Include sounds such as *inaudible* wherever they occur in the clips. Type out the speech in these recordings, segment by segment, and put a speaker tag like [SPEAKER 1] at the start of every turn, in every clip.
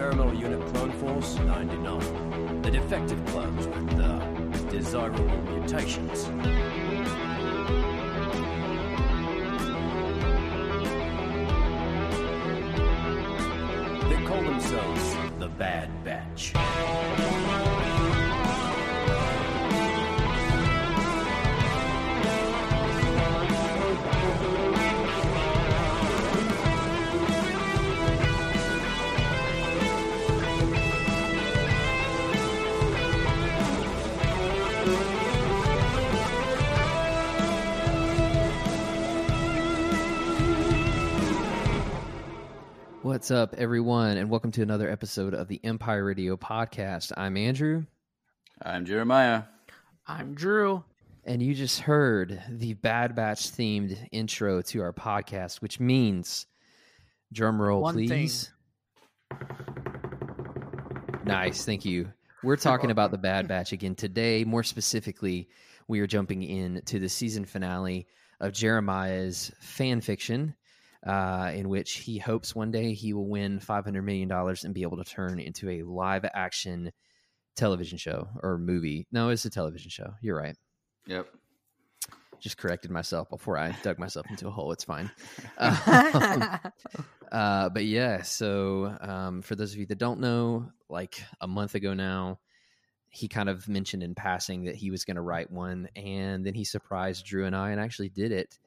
[SPEAKER 1] Experimental Unit Clone Force 99. The defective clones with the desirable mutations. They call themselves the Bad Batch.
[SPEAKER 2] What's up, everyone, and welcome to another episode of the Empire Radio Podcast. I'm Andrew,
[SPEAKER 3] I'm Jeremiah.
[SPEAKER 4] I'm Drew.
[SPEAKER 2] and you just heard the Bad Batch themed intro to our podcast, which means, drum roll,
[SPEAKER 4] One thing.
[SPEAKER 2] please. Nice, thank you. We're talking about the Bad Batch again today. More specifically, we are jumping into the season finale of Jeremiah's fan fiction, uh, in which he hopes one day he will win $500 million and be able to turn into a live action television show or movie. No, it's a television show. You're right.
[SPEAKER 3] Yep.
[SPEAKER 2] Just corrected myself before I dug myself into a hole. It's fine. *laughs* Um, *laughs* uh, but yeah, so um, for those of you that don't know, like a month ago now, he kind of mentioned in passing that he was going to write one, and then he surprised Drew and I and actually did it.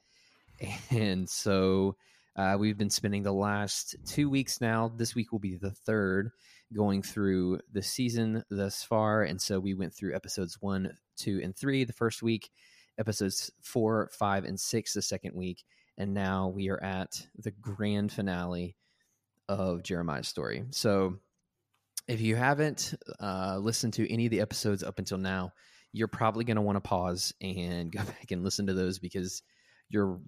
[SPEAKER 2] *laughs* And so uh, we've been spending the last two weeks now. This week will be the third going through the season thus far. And so we went through episodes one, two, and three the first week, episodes four, five, and six the second week. And now we are at the grand finale of Jeremiah's story. So if you haven't uh, listened to any of the episodes up until now, you're probably going to want to pause and *laughs* go back and listen to those because you're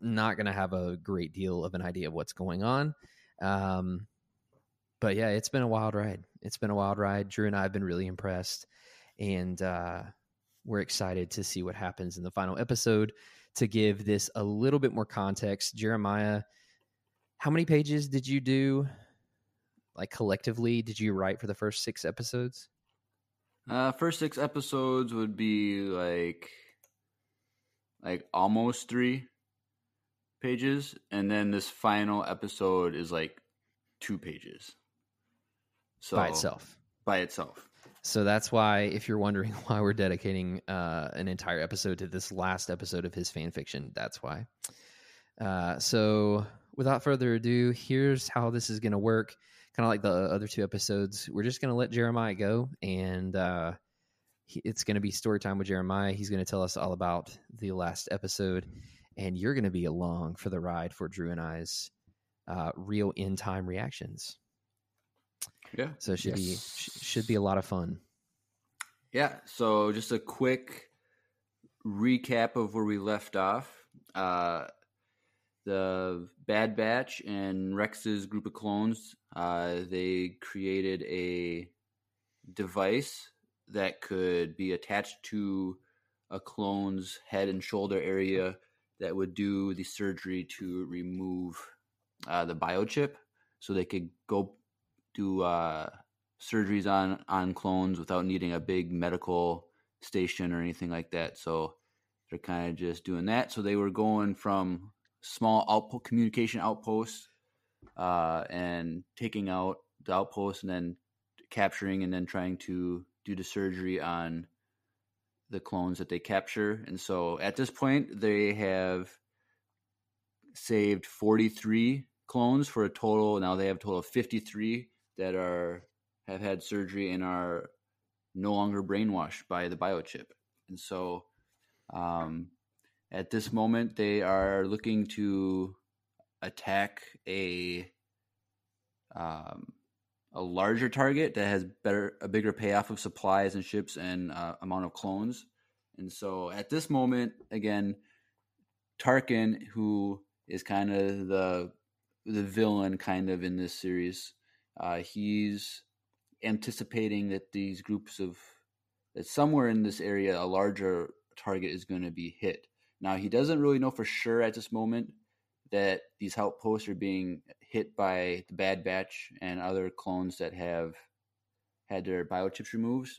[SPEAKER 2] not going to have a great deal of an idea of what's going on. Um, but yeah, it's been a wild ride. It's been a wild ride. Drew and I have been really impressed, and uh, we're excited to see what happens in the final episode. To give this a little bit more context, Jeremiah, how many pages did you do? Like collectively, did you write for the first six episodes?
[SPEAKER 3] Uh, first six episodes would be like, like almost three pages, and then this final episode is like two pages. So
[SPEAKER 2] by itself.
[SPEAKER 3] By itself.
[SPEAKER 2] So that's why, if you're wondering *laughs* why we're dedicating uh, an entire episode to this last episode of his fan fiction, that's why. Uh, so, without further ado, here's how this is going to work. Kind of like the other two episodes, we're just going to let Jeremiah go, and uh, he, it's going to be story time with Jeremiah. He's going to tell us all about the last episode, and you're going to be along for the ride for Drew and I's uh, real in time reactions.
[SPEAKER 3] Yeah.
[SPEAKER 2] So it should be
[SPEAKER 3] Yes.
[SPEAKER 2] sh- should be a lot of fun.
[SPEAKER 3] Yeah. So just a quick recap of where we left off. Uh, the Bad Batch and Rex's group of clones, uh, they created a device that could be attached to a clone's head and shoulder area that would do the surgery to remove uh, the biochip so they could go do uh, surgeries on on clones without needing a big medical station or anything like that. So they're kind of just doing that. So they were going from small output communication outposts uh, and taking out the outposts and then capturing and then trying to do the surgery on the clones that they capture. And so at this point, they have saved 43 clones for a total. Now they have a total of 53 that are have had surgery and are no longer brainwashed by the biochip. And so um, at this moment, they are looking to attack a um, a larger target that has better a bigger payoff of supplies and ships and uh, amount of clones. And so at this moment, again, Tarkin, who is kind of the the villain kind of in this series, uh, he's anticipating that these groups of that somewhere in this area a larger target is going to be hit. Now he doesn't really know for sure at this moment that these outposts are being hit by the Bad Batch and other clones that have had their biochips removed.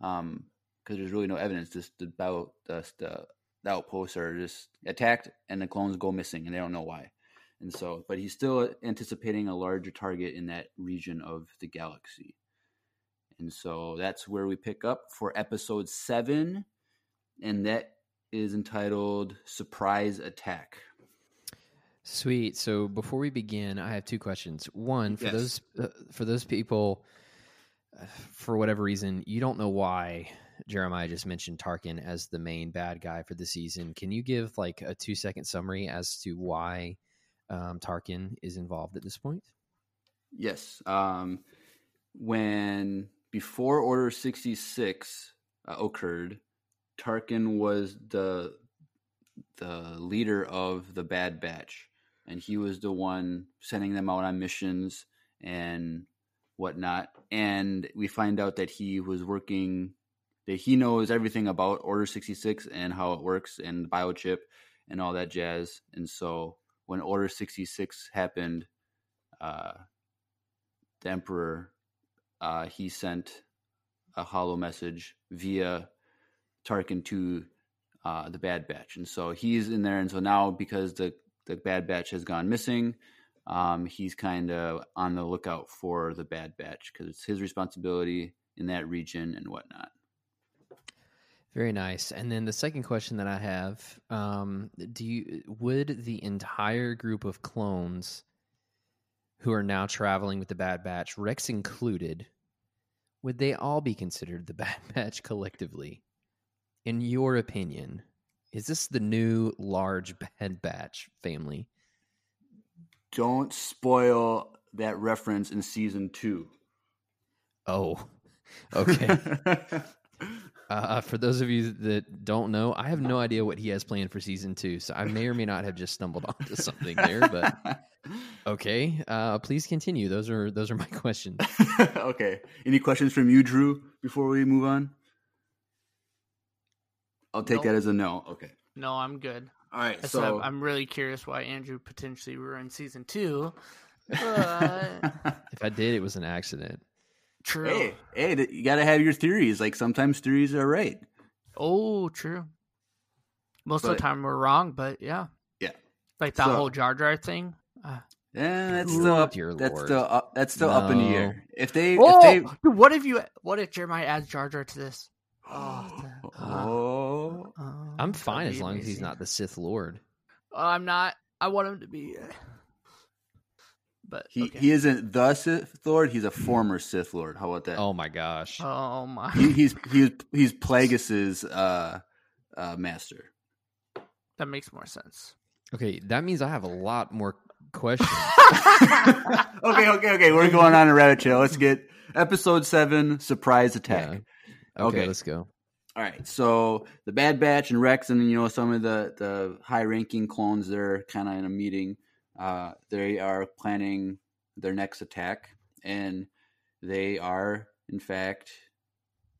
[SPEAKER 3] Um, because there's really no evidence. Just the bio, the, the the outposts are just attacked and the clones go missing and they don't know why. And so, but he's still anticipating a larger target in that region of the galaxy. And so that's where we pick up for episode seven, and that is entitled Surprise Attack.
[SPEAKER 2] Sweet. So before we begin, I have two questions. One for
[SPEAKER 3] Yes.
[SPEAKER 2] those uh, for those people, uh, for whatever reason, you don't know why Jeremiah just mentioned Tarkin as the main bad guy for the season. Can you give like a two second summary as to why um, Tarkin is involved at this point?
[SPEAKER 3] Yes. Um, when before Order 66 uh, occurred, Tarkin was the the leader of the Bad Batch, and he was the one sending them out on missions and whatnot. And we find out that he was working that he knows everything about Order 66 and how it works and the biochip and all that jazz. And so when Order 66 happened, uh, the Emperor, uh, he sent a holo message via Tarkin to uh, the Bad Batch, and so he's in there. And so now, because the the Bad Batch has gone missing, um, he's kind of on the lookout for the Bad Batch because it's his responsibility in that region and whatnot.
[SPEAKER 2] Very nice. And then the second question that I have: um, Do you would the entire group of clones who are now traveling with the Bad Batch, Rex included, would they all be considered the Bad Batch collectively? In your opinion, is this the new large *laughs* Bad Batch family?
[SPEAKER 3] Don't spoil that reference in season two.
[SPEAKER 2] Oh, *laughs* okay. Uh, for those of you that don't know, I have no idea what he has planned for season two, so I may or may not have just stumbled *laughs* onto something there. But okay, uh, please continue. Those are those are my questions.
[SPEAKER 3] okay. Any questions from you, Drew, before we move on? I'll take
[SPEAKER 4] Nope.
[SPEAKER 3] that as a no. Okay.
[SPEAKER 4] No, I'm good.
[SPEAKER 3] All right.
[SPEAKER 4] I
[SPEAKER 3] So
[SPEAKER 4] I'm, I'm really curious why Andrew potentially ruined season two. *laughs* But
[SPEAKER 2] If I did, it was an accident.
[SPEAKER 4] true.
[SPEAKER 3] hey, hey, you got to have your theories. Like sometimes theories are right.
[SPEAKER 4] Oh, true. Most of the time we're wrong, but yeah,
[SPEAKER 3] Yeah.
[SPEAKER 4] like that
[SPEAKER 3] So-
[SPEAKER 4] whole Jar Jar thing. Uh,
[SPEAKER 3] Yeah, that's
[SPEAKER 2] Ooh,
[SPEAKER 3] still up.
[SPEAKER 2] dear
[SPEAKER 3] That's
[SPEAKER 2] Lord.
[SPEAKER 3] still up. That's still up in the air. If they,
[SPEAKER 4] oh,
[SPEAKER 3] if they,
[SPEAKER 4] dude, what if you? What if Jeremiah adds Jar Jar to this? Oh,
[SPEAKER 3] oh,
[SPEAKER 4] Oh,
[SPEAKER 2] I'm fine as
[SPEAKER 4] be
[SPEAKER 2] long as he's not the Sith Lord.
[SPEAKER 4] Oh, I'm not. I want him to be. uh, But
[SPEAKER 3] he
[SPEAKER 4] okay.
[SPEAKER 3] he isn't the Sith Lord. He's a former Sith Lord. How about that?
[SPEAKER 2] Oh my gosh!
[SPEAKER 4] Oh my.
[SPEAKER 3] He, he's he's he's Plagueis's uh, uh, master.
[SPEAKER 4] That makes more sense.
[SPEAKER 2] Okay, that means I have a lot more questions. *laughs* *laughs*
[SPEAKER 3] okay, okay, okay. We're going on a rabbit trail. Let's get episode seven: surprise attack.
[SPEAKER 2] Yeah. Okay,
[SPEAKER 3] Okay.
[SPEAKER 2] let's go.
[SPEAKER 3] All right, so the Bad Batch and Rex, and you know some of the the high ranking clones, they're kind of in a meeting. Uh, they are planning their next attack, and they are in fact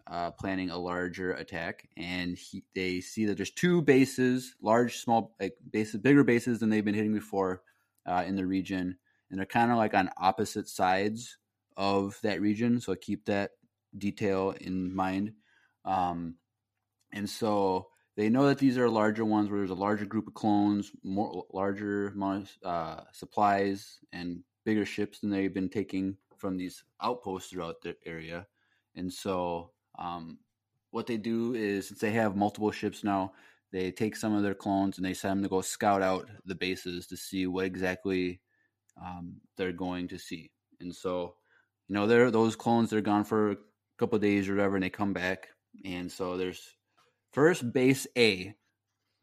[SPEAKER 3] uh, planning a larger attack. And he, they see that there's two bases, large, small, like bases, bigger bases than they've been hitting before uh, in the region, and they're kind of like on opposite sides of that region. So keep that detail in mind. Um, and so they know that these are larger ones where there's a larger group of clones, more larger uh, supplies, and bigger ships than they've been taking from these outposts throughout the area. And so, um, what they do is since they have multiple ships now, they take some of their clones and they send them to go scout out the bases to see what exactly um, they're going to see. And so, you know, they're those clones they're gone for couple days or whatever, and they come back. And so there's first base A.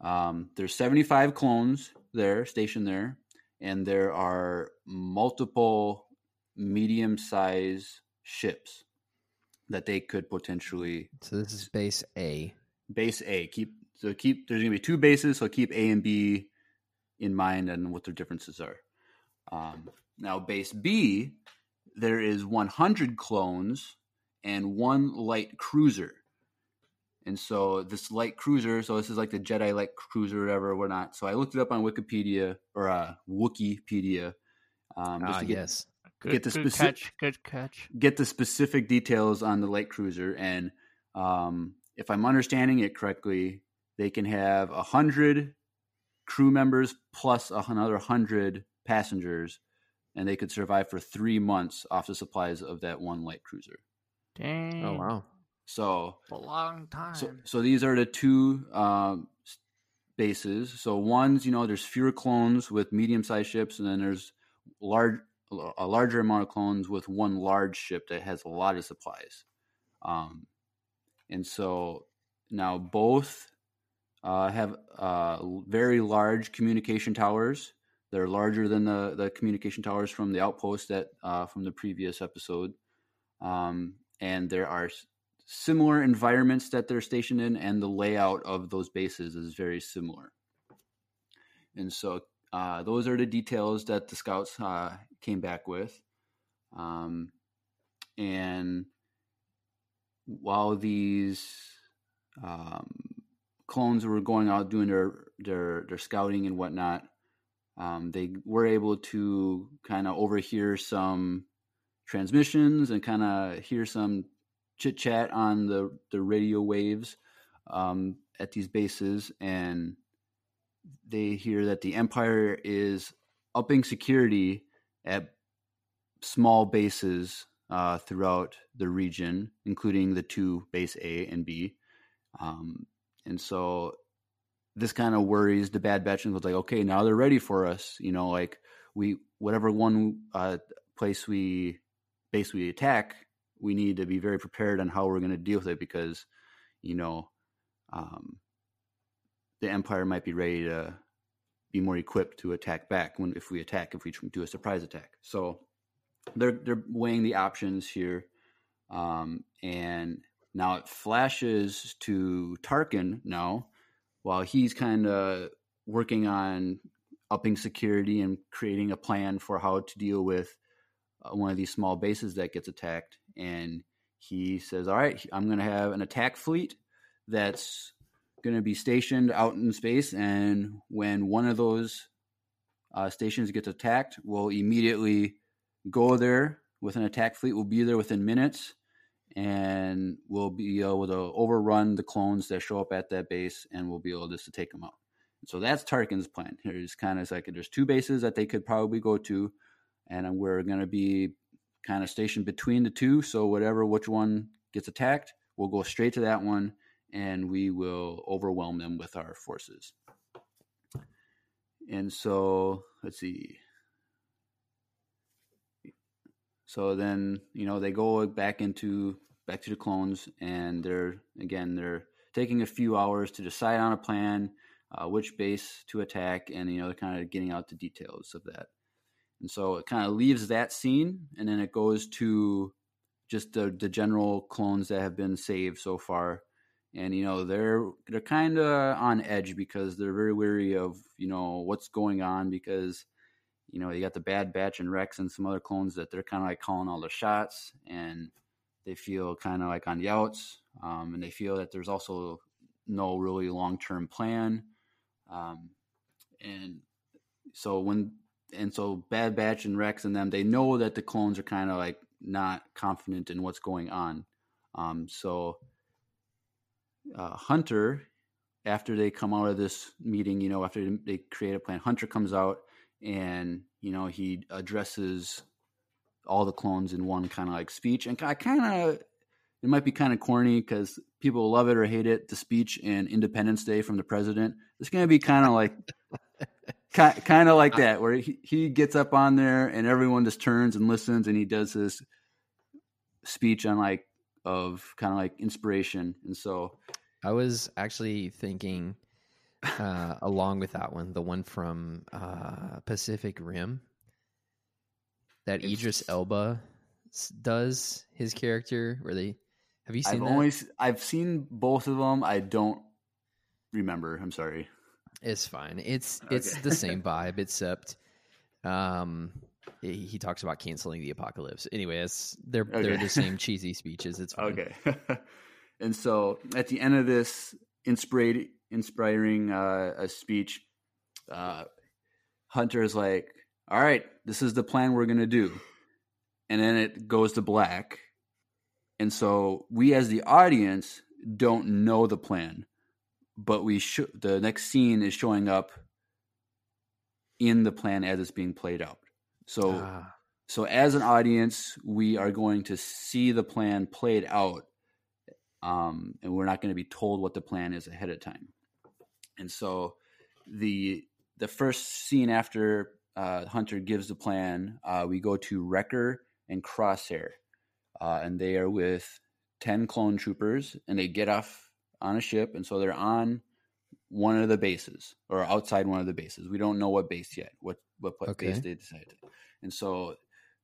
[SPEAKER 3] Um, there's 75 clones there stationed there, and there are multiple medium size ships that they could potentially
[SPEAKER 2] So this is base A.
[SPEAKER 3] base A. Keep so keep there's gonna be two bases, so keep A and B in mind and what their differences are. Um, now base B, there is 100 clones and one light cruiser. And so this light cruiser, so this is like the Jedi light cruiser, or whatever, or not. So I looked it up on Wikipedia or uh, Wookieepedia. Um, just
[SPEAKER 2] Ah,
[SPEAKER 3] to get,
[SPEAKER 2] yes.
[SPEAKER 4] Good,
[SPEAKER 3] Get the
[SPEAKER 4] good
[SPEAKER 3] speci-
[SPEAKER 4] catch. Good catch.
[SPEAKER 3] get the specific details on the light cruiser. And um, if I'm understanding it correctly, they can have a hundred crew members plus another hundred passengers, and they could survive for three months off the supplies of that one light cruiser.
[SPEAKER 4] Dang.
[SPEAKER 2] Oh wow.
[SPEAKER 3] So
[SPEAKER 4] A long time.
[SPEAKER 3] So, so these are the two um, bases. So one's, you know, there's fewer clones with medium-sized ships, and then there's large, a larger amount of clones with one large ship that has a lot of supplies. Um, and so now both uh, have uh, very large communication towers. They're larger than the, the communication towers from the outpost that uh, from the previous episode. Um, and there are similar environments that they're stationed in, and the layout of those bases is very similar. And so uh, those are the details that the scouts uh, came back with. Um, and while these um, clones were going out doing their their, their scouting and whatnot, um, they were able to kind of overhear some transmissions and kind of hear some chit chat on the, the radio waves um, at these bases, and they hear that the Empire is upping security at small bases uh, throughout the region, including the two base A and B. Um, and so this kind of worries the Bad Batch and was like, okay, now they're ready for us. You know, like we whatever one uh, place we base we attack, we need to be very prepared on how we're going to deal with it because, you know, um, the Empire might be ready to be more equipped to attack back when if we attack if we do a surprise attack. So they're they're weighing the options here, um, and now it flashes to Tarkin now while he's kind of working on upping security and creating a plan for how to deal with one of these small bases that gets attacked. And he says, All right, I'm going to have an attack fleet that's going to be stationed out in space. And when one of those uh, stations gets attacked, we'll immediately go there with an attack fleet. We'll be there within minutes and we'll be able to overrun the clones that show up at that base and we'll be able just to take them out. So that's Tarkin's plan. Here's kind of like there's two bases that they could probably go to, and we're going to be kind of stationed between the two. So whatever which one gets attacked, we'll go straight to that one, and we will overwhelm them with our forces. And so let's see. So then you know they go back into back to the clones, and they're again they're taking a few hours to decide on a plan uh, which base to attack, and you know they're kind of getting out the details of that. And so it kind of leaves that scene, and then it goes to just the the general clones that have been saved so far. And you know they're they're kind of on edge because they're very weary of you know what's going on because you know you got the Bad Batch and Rex and some other clones that they're kind of like calling all the shots, and they feel kind of like on the outs, um, and they feel that there's also no really long term plan. Um, and so when and so Bad Batch and Rex and them, they know that the clones are kind of like not confident in what's going on. Um, so uh, Hunter, after they come out of this meeting, you know, after they create a plan, Hunter comes out and you know he addresses all the clones in one kind of like speech, and I kind of it might be kind of corny because people love it or hate it. The speech in Independence Day from the president. It's going to be kind of like, *laughs* kind of like that, where he, he gets up on there and everyone just turns and listens, and he does this speech on like of kind of like inspiration. And so,
[SPEAKER 2] I was actually thinking, uh, along with that one, the one from uh, Pacific Rim, that
[SPEAKER 3] It's-
[SPEAKER 2] Idris Elba does his character. Where they have you seen
[SPEAKER 3] I've
[SPEAKER 2] that?
[SPEAKER 3] only I've seen both of them. I don't remember. I'm sorry.
[SPEAKER 2] It's fine. It's *laughs* it's
[SPEAKER 3] Okay.
[SPEAKER 2] the same *laughs* vibe, except um, he, talks about canceling the apocalypse. Anyway, it's they're they're the same *laughs* cheesy speeches. It's fine.
[SPEAKER 3] Okay. and so at the end of this inspired, inspiring uh, a speech, uh, Hunter is like, all right, this is the plan we're going to do. And then it goes to black. And so we as the audience don't know the plan, but we should the next scene is showing up in the plan as it's being played out. So
[SPEAKER 2] Ah,
[SPEAKER 3] so as an audience, we are going to see the plan played out, um, and we're not going to be told what the plan is ahead of time. And so, the the first scene after uh, Hunter gives the plan, uh, we go to Wrecker and Crosshair, uh, and they are with ten clone troopers, and they get off on a ship, and so they're on one of the bases or outside one of the bases. We don't know what base yet, what what pla-
[SPEAKER 2] Okay.
[SPEAKER 3] base they decided. And so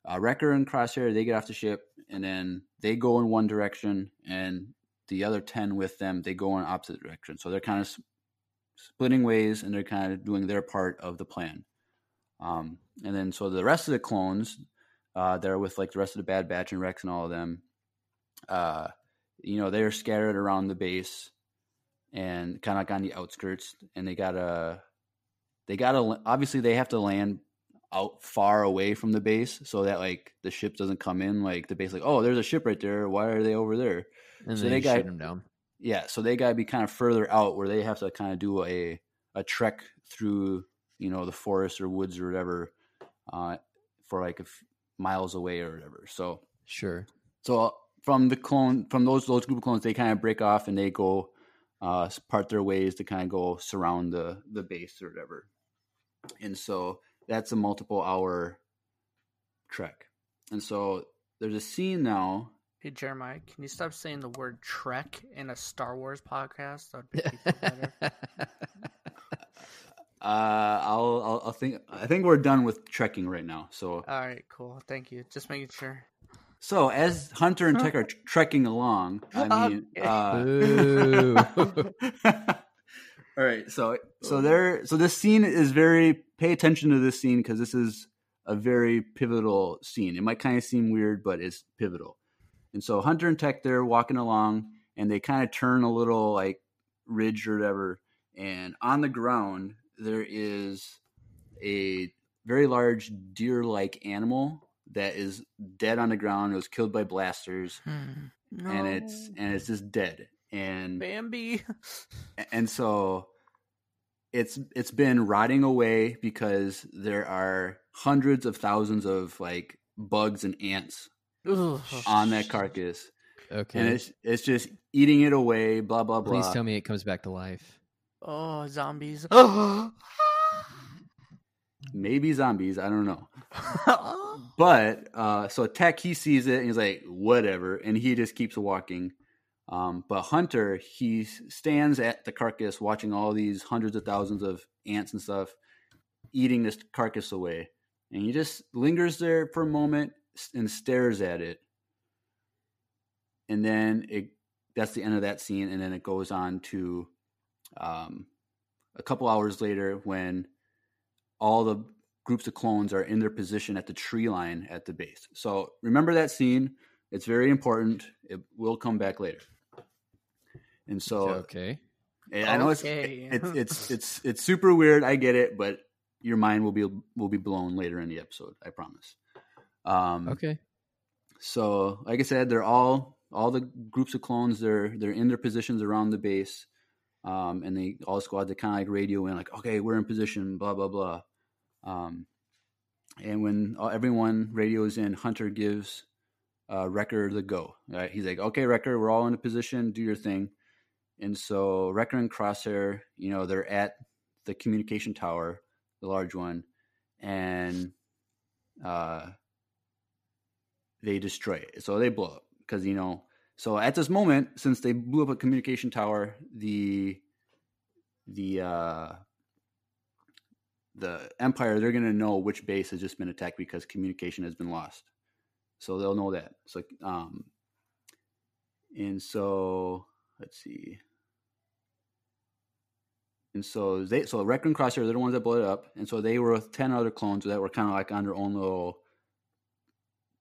[SPEAKER 3] uh, Wrecker and Crosshair they get off the ship and then they go in one direction and the other 10 with them they go in opposite direction so they're kind of s- splitting ways and they're kind of doing their part of the plan um, and then so the rest of the clones uh, they're with like the rest of the bad batch and rex and all of them uh, you know they're scattered around the base and kind of like on the outskirts and they gotta they gotta obviously they have to land out far away from the base so that like the ship doesn't come in like the base like oh there's a ship right there why are they over there
[SPEAKER 2] and
[SPEAKER 3] so they got-
[SPEAKER 2] him down.
[SPEAKER 3] yeah so they gotta be kind of further out where they have to kind of do a a trek through you know the forest or woods or whatever uh for like a f- miles away or whatever so
[SPEAKER 2] Sure.
[SPEAKER 3] so from the clone from those those group of clones they kind of break off and they go uh part their ways to kind of go surround the the base or whatever and so that's a multiple hour trek and so there's a scene now
[SPEAKER 4] Hey Jeremiah, can you stop saying the word Trek in a Star Wars podcast? That would feel better. *laughs*
[SPEAKER 3] uh I'll, I'll i'll think i think we're done with trekking right now so
[SPEAKER 4] All right, cool. Thank you. Just making sure.
[SPEAKER 3] So as hunter and tech are tr- trekking along i *laughs* mean uh *laughs* All right, so so there, so this scene is very. Pay attention to this scene because this is a very pivotal scene. It might kind of seem weird, but it's pivotal. And so Hunter and Tech they're walking along, and they kind of turn a little like ridge or whatever, and on the ground there is a very large deer-like animal that is dead on the ground. It was killed by blasters,
[SPEAKER 4] No.
[SPEAKER 3] and it's and it's just dead. And
[SPEAKER 4] Bambi. *laughs*
[SPEAKER 3] and so it's it's been rotting away because there are hundreds of thousands of like bugs and ants
[SPEAKER 4] Ugh.
[SPEAKER 3] on that carcass
[SPEAKER 2] okay.
[SPEAKER 3] and it's it's just eating it away blah blah blah
[SPEAKER 2] Please tell me it comes back to life.
[SPEAKER 4] Oh, zombies. *gasps* *laughs*
[SPEAKER 3] maybe zombies i don't know. But uh so tech he sees it and he's like whatever. And he just keeps walking. Um but hunter he stands at the carcass watching all these hundreds of thousands of ants and stuff eating this carcass away. And he just lingers there for a moment and stares at it. And then it that's the end of that scene. And then it goes on to um a couple hours later when all the groups of clones are in their position at the tree line at the base. So remember that scene. It's very important. It will come back later. And so
[SPEAKER 2] okay.
[SPEAKER 3] and I know it's,
[SPEAKER 4] Okay.
[SPEAKER 3] it's it's it's it's super weird. I get it, but your mind will be will be blown later in the episode. I promise. Um,
[SPEAKER 2] Okay.
[SPEAKER 3] so, like I said, they're all all the groups of clones. They're they're in their positions around the base, um, and they all squad to kind of like radio in, like, okay, we're in position, blah blah blah. Um, and when everyone radios in, Hunter gives uh, Wrecker the go. Right? He's like, okay, Wrecker, we're all in a position, do your thing. And so Wrecker and Crosshair, you know, they're at the communication tower, the large one, and uh, they destroy it. So they blow up because you know. So at this moment, since they blew up a communication tower, the the uh, the Empire they're gonna know which base has just been attacked because communication has been lost. So they'll know that. So um, and so let's see. And so they so Wrecker and they're the ones that blew it up, and so they were with ten other clones that were kind of like on their own little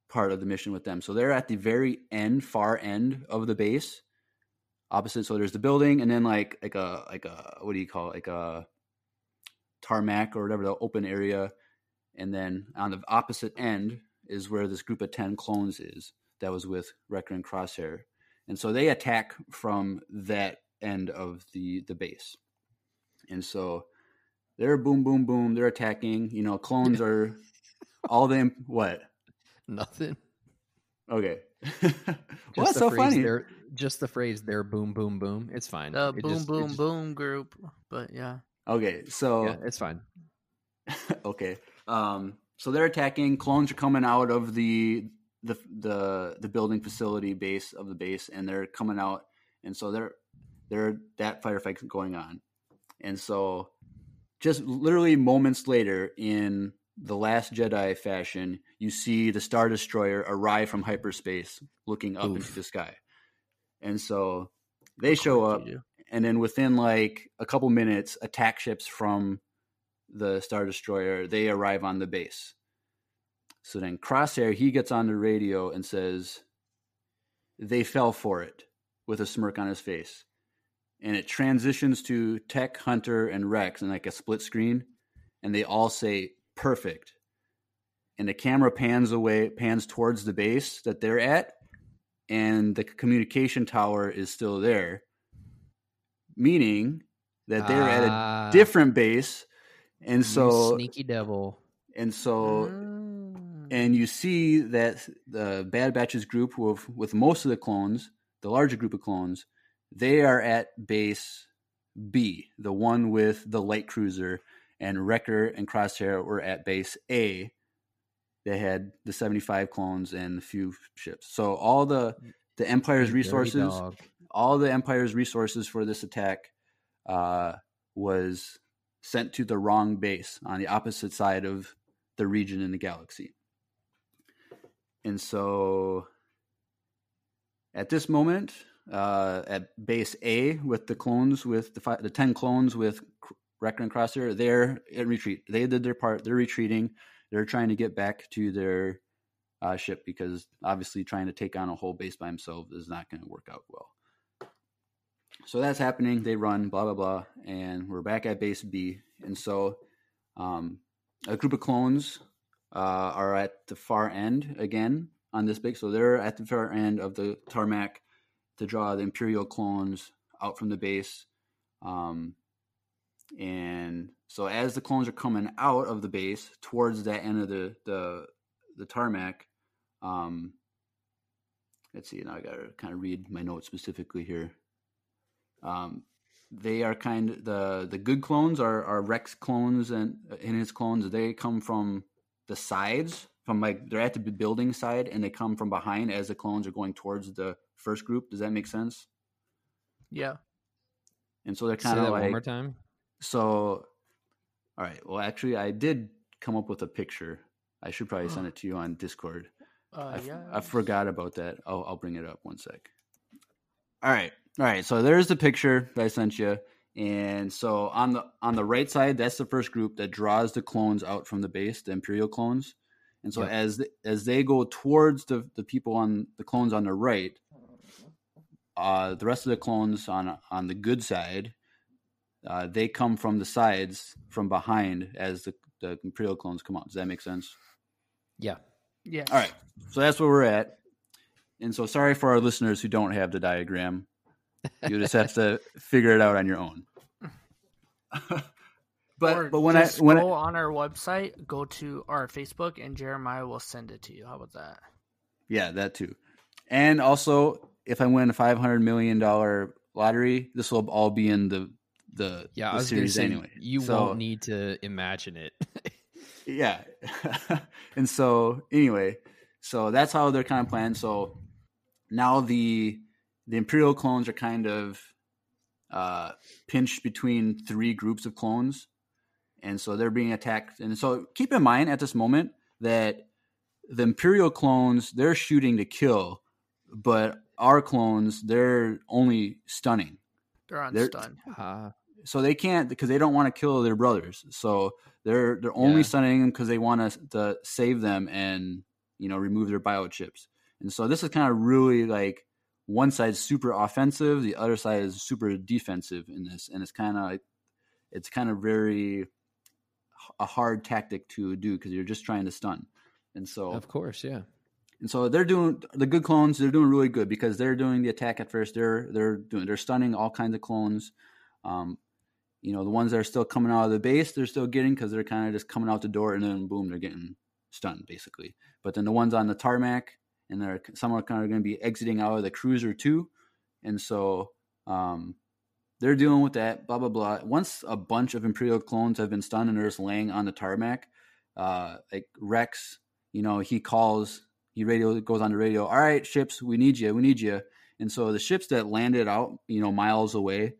[SPEAKER 3] part of the mission with them. So they're at the very end, far end of the base, opposite. So there's the building, and then like like a like a what do you call it? like a tarmac or whatever the open area, and then on the opposite end is where this group of 10 clones is that was with Wrecker and Crosshair. And so they attack from that end of the the base. And so they're boom boom boom, they're attacking, you know, clones *laughs* are all them what?
[SPEAKER 2] Nothing.
[SPEAKER 3] Okay. *laughs*
[SPEAKER 2] Just
[SPEAKER 3] What's so
[SPEAKER 2] phrase
[SPEAKER 3] funny?
[SPEAKER 2] Just the phrase "there, boom, boom, boom." It's fine.
[SPEAKER 4] The
[SPEAKER 2] It
[SPEAKER 4] boom
[SPEAKER 2] just-
[SPEAKER 4] boom
[SPEAKER 2] just-
[SPEAKER 4] boom group. But yeah.
[SPEAKER 3] Okay, so
[SPEAKER 2] Yeah, it's fine. *laughs*
[SPEAKER 3] okay. Um, so they're attacking. Clones are coming out of the the the the building facility base of the base, and they're coming out, and so they're they're that firefight going on, and so just literally moments later in the last Jedi fashion, you see the Star Destroyer arrive from hyperspace, looking up into the sky, and so they show up
[SPEAKER 4] course you do.
[SPEAKER 3] And then within like a couple minutes attack ships from the star destroyer they arrive on the base. So then crosshair he gets on the radio and says they fell for it with a smirk on his face. And it transitions to tech hunter and rex in like a split screen and they all say perfect. And the camera pans away pans towards the base that they're at and the communication tower is still there meaning that they're at a
[SPEAKER 2] Ah,
[SPEAKER 3] different base and so
[SPEAKER 2] sneaky devil.
[SPEAKER 3] and so
[SPEAKER 4] Mm.
[SPEAKER 3] and you see that the bad batches group with with most of the clones the larger group of clones they are at base b the one with the light cruiser and wrecker and crosshair were at base a they had the 75 clones and a few ships so all the the empire's resources. All the empire's resources for this attack uh, was sent to the wrong base on the opposite side of the region in the galaxy and so at this moment uh, at base a with the clones with the, fi- the 10 clones with Wrecker and Crosshair, they're in retreat. They did their part. They're retreating. They're trying to get back to their uh, ship because obviously trying to take on a whole base by himself is not going to work out well. So that's happening. They run, blah blah blah, and we're back at base B. And so, um, a group of clones uh, are at the far end again on this big. So they're at the far end of the tarmac to draw the Imperial clones out from the base. Um, and so as the clones are coming out of the base towards that end of the the, the tarmac, um, let's see. Now I got to kind of read my notes specifically here. Um, they are kind of the the good clones are are Rex clones and and his clones. They come from the sides, from like they're at the building side, and they come from behind as the clones are going towards the first group. Does that make sense?
[SPEAKER 4] Yeah.
[SPEAKER 3] And so they're
[SPEAKER 2] Say
[SPEAKER 3] kind
[SPEAKER 2] that
[SPEAKER 3] of
[SPEAKER 2] one more
[SPEAKER 3] like
[SPEAKER 2] time.
[SPEAKER 3] so. All right. Well, actually, I did come up with a picture. I should probably send it to you on Discord. *gasps*
[SPEAKER 4] Uh,
[SPEAKER 3] I, f-
[SPEAKER 4] yeah.
[SPEAKER 3] I forgot about that. I'll, I'll bring it up one sec. All right, all right. So there's the picture that I sent you, and so on the on the right side, that's the first group that draws the clones out from the base, the Imperial clones. And so
[SPEAKER 2] Yep.
[SPEAKER 3] as the, as they go towards the the people on the clones on the right, uh, the rest of the clones on on the good side, uh, they come from the sides from behind as the the Imperial clones come out. Does that make sense?
[SPEAKER 2] Yeah.
[SPEAKER 4] yeah.
[SPEAKER 3] All right. So that's where we're at. And so sorry for our listeners who don't have the diagram. You just have to figure it out on your own. *laughs* but
[SPEAKER 4] Or
[SPEAKER 3] but when I when
[SPEAKER 4] go
[SPEAKER 3] I,
[SPEAKER 4] on our website, go to our Facebook, and Jeremiah will send it to you. How about that?
[SPEAKER 3] yeah, that too. And also if I win a 500 million dollar lottery, this will all be in the the,
[SPEAKER 2] Yeah,
[SPEAKER 3] the
[SPEAKER 2] I was going
[SPEAKER 3] series
[SPEAKER 2] say
[SPEAKER 3] anyway.
[SPEAKER 2] you
[SPEAKER 3] So-
[SPEAKER 2] won't need to imagine it. *laughs*
[SPEAKER 3] yeah *laughs* and so anyway so that's how they're kind of planned so now the the imperial clones are kind of uh pinched between three groups of clones and so they're being attacked and so keep in mind at this moment that the imperial clones they're shooting to kill but our clones they're only stunning
[SPEAKER 4] They're on
[SPEAKER 3] They're-
[SPEAKER 4] stun.
[SPEAKER 3] So they can't because they don't want to kill their brothers. So they're they're only
[SPEAKER 2] Yeah.
[SPEAKER 3] stunning them because they want us to save them and you know remove their biochips. And so this is kind of really like one side's super offensive, the other side is super defensive in this, and it's kind of it's kind of very a hard tactic to do because you're just trying to stun. And so
[SPEAKER 2] Of course, yeah.
[SPEAKER 3] and so they're doing the good clones. They're doing really good because they're doing the attack at first. They're they're doing they're stunning all kinds of clones. Um, you know the ones that are still coming out of the base, they're still getting because they're kind of just coming out the door and then boom, they're getting stunned basically. But then the ones on the tarmac and they're some are kind of going to be exiting out of the cruiser too, and so um, they're dealing with that. Blah blah blah. Once a bunch of Imperial clones have been stunned and they're just laying on the tarmac, uh, like Rex, you know, he calls he radio goes on the radio. All right, ships, we need you. We need you. And so the ships that landed out, you know, miles away,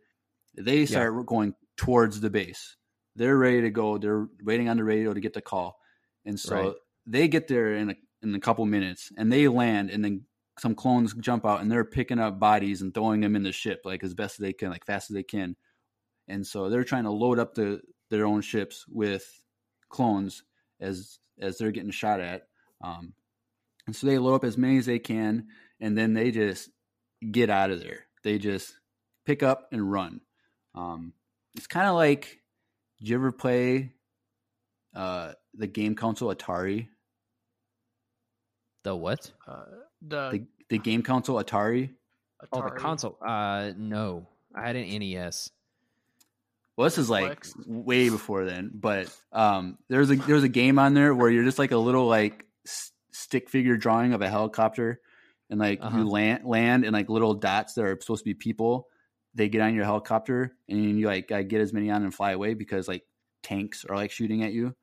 [SPEAKER 3] they start going towards the base. They're ready to go. They're waiting on the radio to get the call. And so
[SPEAKER 2] Right.
[SPEAKER 3] they get there in a, in a couple minutes, and they land, and then some clones jump out, and they're picking up bodies and throwing them in the ship like as best as they can, like fast as they can. And so they're trying to load up the their own ships with clones as as they're getting shot at. Um, and so they load up as many as they can, and then they just get out of there. They just pick up and run. Um, it's kind of like, did you ever play uh, the game console Atari?
[SPEAKER 2] The what?
[SPEAKER 4] Uh, the,
[SPEAKER 3] The, the game console Atari?
[SPEAKER 2] Oh, the console. Uh, no, I had an NES.
[SPEAKER 3] Well, this is like
[SPEAKER 4] Flex.
[SPEAKER 3] way before then, but um, there's a there's a game on there where you're just like a little like s- stick figure drawing of a helicopter, and like
[SPEAKER 2] Uh-huh.
[SPEAKER 3] you land land and like little dots that are supposed to be people. They get on your helicopter and you like gotta get as many on and fly away because like tanks are like shooting at you,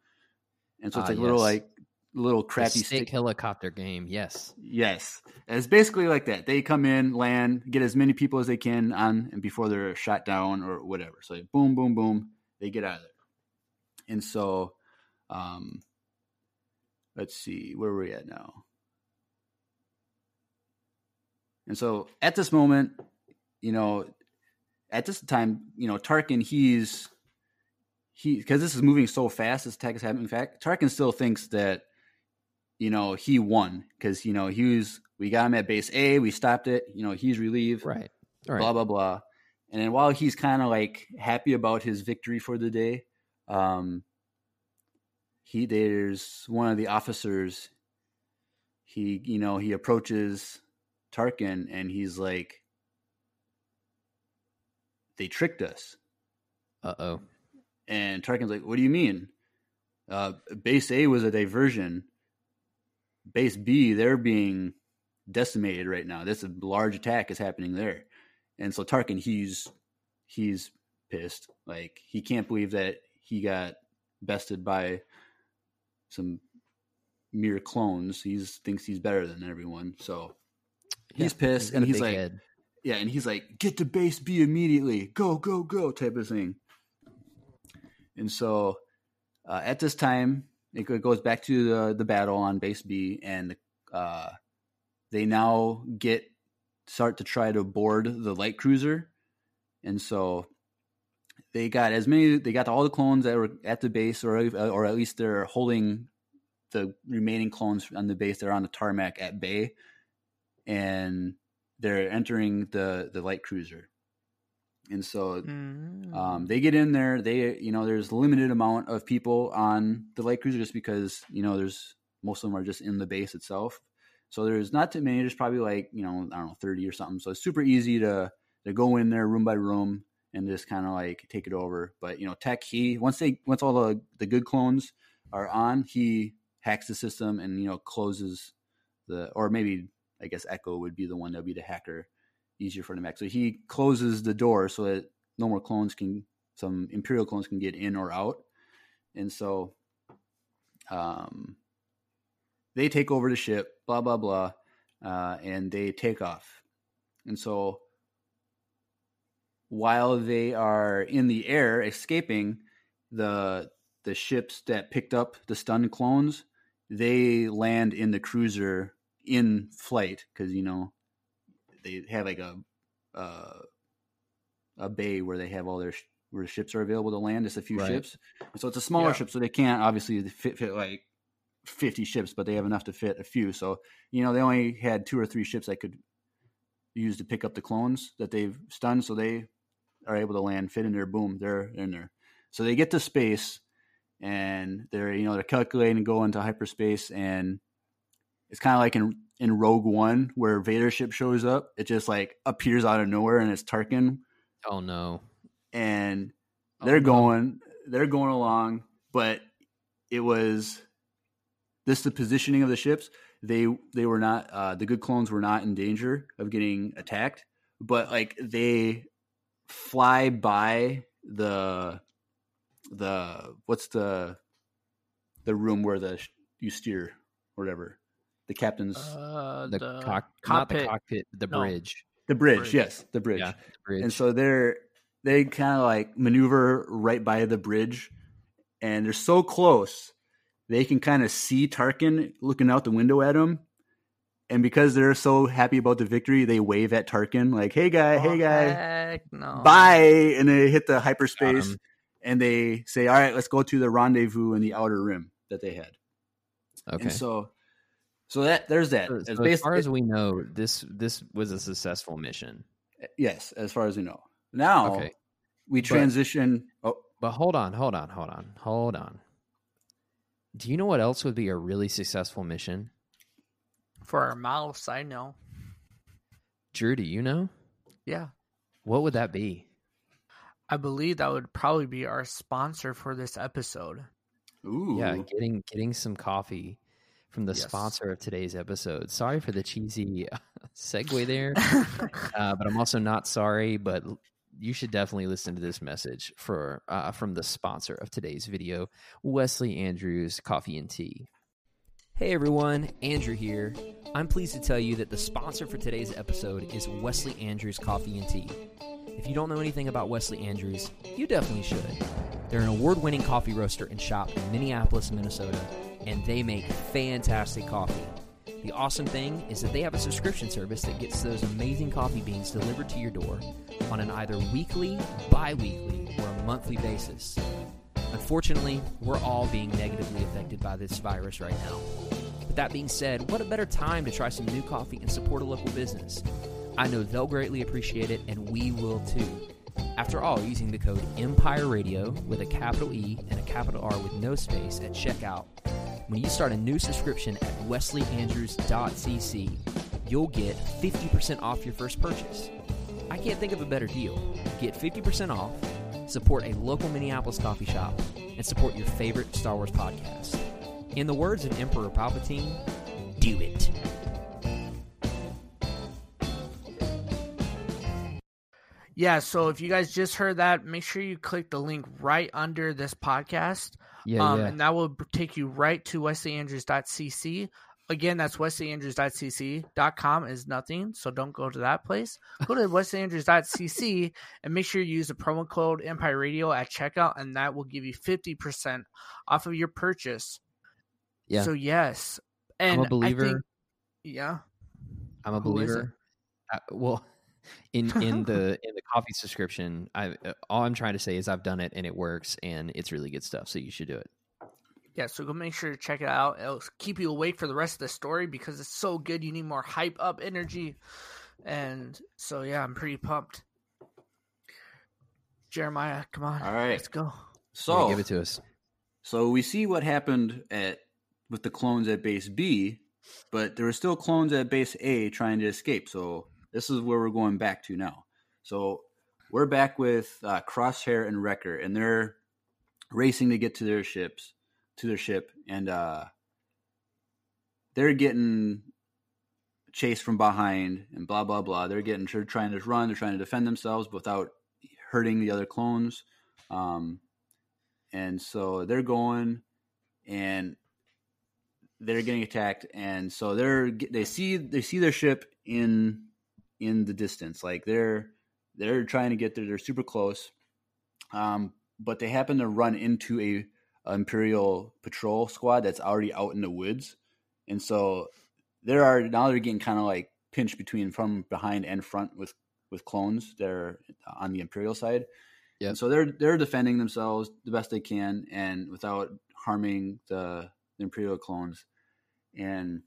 [SPEAKER 3] and so it's
[SPEAKER 2] Ah,
[SPEAKER 3] like little
[SPEAKER 2] yes.
[SPEAKER 3] like little
[SPEAKER 2] The
[SPEAKER 3] crappy
[SPEAKER 2] stick
[SPEAKER 3] stick.
[SPEAKER 2] helicopter game. Yes.
[SPEAKER 3] Yes, it's basically like that. They come in, land, get as many people as they can on, and before they're shot down or whatever. So boom, boom, boom, they get out of there. And so, um, let's see, where are we at now? And so at this moment, you know, at this time, you know, Tarkin, he's he because this is moving so fast, this attack is happening In fact, Tarkin still thinks that you know he won because you know he was we got him at base A, we stopped it. You know he's relieved,
[SPEAKER 2] Right. Right.
[SPEAKER 3] blah blah blah. And then while he's kind of like happy about his victory for the day, um, he there's one of the officers. He you know he approaches Tarkin and he's like, "They tricked us."
[SPEAKER 2] Uh oh.
[SPEAKER 3] And Tarkin's like, "What do you mean? Uh, base A was a diversion. Base B, they're being decimated right now. This large attack is happening there." And so Tarkin, he's he's pissed. Like he can't believe that he got bested by some mere clones. He thinks he's better than everyone. So he's pissed,
[SPEAKER 2] got
[SPEAKER 3] and he's like,
[SPEAKER 2] head.
[SPEAKER 3] yeah, and he's like, "Get to base B immediately, go, go, go," type of thing. And so, uh, at this time, it goes back to the the battle on base B, and uh, they now get start to try to board the light cruiser, and so they got as many. They got all the clones that were at the base, or or at least they're holding the remaining clones on the base. They're on the tarmac at bay, and they're entering the the light cruiser and so
[SPEAKER 4] Mm.
[SPEAKER 3] um, they get in there they you know there's limited amount of people on the light cruiser just because you know there's most of them are just in the base itself. So there's not too many there's probably like you know i don't know 30 or something. So it's super easy to to go in there room by room and just kind of like take it over. But you know tech he once they once all the the good clones are on he hacks the system and you know closes the or maybe I guess Echo would be the one that would be the hacker, easier for them. to hack. So he closes the door so that no more clones can, some Imperial clones can get in or out, and so, um, they take over the ship, blah blah blah, uh, and they take off, and so while they are in the air escaping, the the ships that picked up the stunned clones, they land in the cruiser in flight because you know they have like a uh, a bay where they have all their sh- where ships are available to land. Just a few
[SPEAKER 2] Right.
[SPEAKER 3] ships, so it's a smaller
[SPEAKER 4] Yeah.
[SPEAKER 3] ship, so they can't obviously fit, fit like fifty ships, but they have enough to fit a few. So you know they only had two or three ships that could use to pick up the clones that they've stunned, so they are able to land, fit in there. Boom, they're in there. So they get to space, and they're you know they're calculating to go into hyperspace, and it's kind of like in in Rogue One where Vader's ship shows up. It just like appears out of nowhere, and it's Tarkin,
[SPEAKER 2] Oh no.
[SPEAKER 3] and
[SPEAKER 2] Oh,
[SPEAKER 3] they're
[SPEAKER 2] no.
[SPEAKER 3] going they're going along but it was this the positioning of the ships they they were not uh the good clones were not in danger of getting attacked but like they fly by the the what's the the room where the you steer or whatever the captain's
[SPEAKER 4] Uh,
[SPEAKER 2] The,
[SPEAKER 4] the,
[SPEAKER 2] cock, not the
[SPEAKER 4] cockpit.
[SPEAKER 2] cockpit, the
[SPEAKER 4] No.
[SPEAKER 2] bridge.
[SPEAKER 3] the bridge,
[SPEAKER 4] bridge.
[SPEAKER 3] yes the bridge
[SPEAKER 2] Yeah, the bridge.
[SPEAKER 3] and so they're they kind of like maneuver right by the bridge and they're so close they can kind of see tarkin looking out the window at them and because they're so happy about the victory they wave at tarkin like hey guy
[SPEAKER 4] Oh,
[SPEAKER 3] hey guy
[SPEAKER 4] heck no.
[SPEAKER 3] bye and they hit the hyperspace and they say all right let's go to the rendezvous in the outer rim that they had
[SPEAKER 2] Okay.
[SPEAKER 3] and so so that there's that
[SPEAKER 2] So- so as far as we know, this this was a successful mission.
[SPEAKER 3] Eh, yes as far as we know now
[SPEAKER 2] Okay.
[SPEAKER 3] we
[SPEAKER 2] But-
[SPEAKER 3] transition oh
[SPEAKER 2] But hold on, hold on, hold on, hold on. Do you know what else would be a really successful mission?
[SPEAKER 4] For our mouse, I know.
[SPEAKER 2] Drew, do you know?
[SPEAKER 4] Yeah.
[SPEAKER 2] What would that be?
[SPEAKER 4] I believe that would probably be our sponsor for this episode.
[SPEAKER 3] ooh
[SPEAKER 2] Yeah, getting getting some coffee from the
[SPEAKER 4] Yes.
[SPEAKER 2] sponsor of today's episode. Sorry for the cheesy *laughs* segue there, *laughs* uh, but I'm also not sorry. But you should definitely listen to this message for uh, from the sponsor of today's video, Wesley Andrews Coffee and Tea. Hey everyone, Andrew here. I'm pleased to tell you that the sponsor for today's episode is Wesley Andrews Coffee and Tea. If you don't know anything about Wesley Andrews, you definitely should. They're an award winning coffee roaster and shop in Minneapolis, Minnesota, and they make fantastic coffee. The awesome thing is that they have a subscription service that gets those amazing coffee beans delivered to your door on an either weekly, bi weekly, or a monthly basis. Unfortunately, we're all being negatively affected by this virus right now. But that being said, what a better time to try some new coffee and support a local business? I know they'll greatly appreciate it, and we will too. After all, using the code Empire Radio with a capital E and a capital R with no space at checkout, when you start a new subscription at wesleyandrews.cc, you'll get 50% off your first purchase. I can't think of a better deal. Get 50% off, support a local Minneapolis coffee shop, and support your favorite Star Wars podcast. In the words of Emperor Palpatine, do it.
[SPEAKER 4] Yeah, so if you guys just heard that, make sure you click the link right under this podcast.
[SPEAKER 2] Yeah,
[SPEAKER 4] um,
[SPEAKER 2] yeah.
[SPEAKER 4] And that will take you right to wesleyandrews.cc. Again, that's wesleyandrews.cc.com is nothing, so don't go to that place. Go to *laughs* wesleyandrews.cc and make sure you use the promo code Empire Radio at checkout, and that will give you 50% off of your purchase.
[SPEAKER 2] Yeah.
[SPEAKER 4] So, yes. And
[SPEAKER 2] I'm a believer.
[SPEAKER 4] I think, yeah.
[SPEAKER 2] I'm a
[SPEAKER 4] Who is it?
[SPEAKER 2] believer. I, well, in in the *laughs* in the coffee subscription, I uh, all I'm trying to say is I've done it and it works and it's really good stuff. So you should do it.
[SPEAKER 4] Yeah, so go make sure to check it out. It'll keep you awake for the rest of the story because it's so good. You need more hype up energy. And so, yeah, I'm pretty pumped. Jeremiah, come on.
[SPEAKER 3] All right.
[SPEAKER 4] Let's go.
[SPEAKER 2] Yeah,
[SPEAKER 3] so
[SPEAKER 2] give it to us.
[SPEAKER 3] So we see what happened at with the clones at base B, but there were still clones at base A trying to escape. So this is where we're going back to now. So we're back with uh, Crosshair and Wrecker, and they're racing to get to their ships, to their ship, and uh, they're getting chased from behind and blah blah blah. They're getting they're trying to run, they're trying to defend themselves without hurting the other clones. Um, and so they're going and they're getting attacked and so they're they see they see their ship in in the distance like they're they're trying to get there they're super close um but they happen to run into a, a imperial patrol squad that's already out in the woods and so there are now they're getting kind of like pinched between from behind and front with with clones that are on the imperial side Yeah. so they're they're defending themselves the best they can and without harming the, the imperial clones and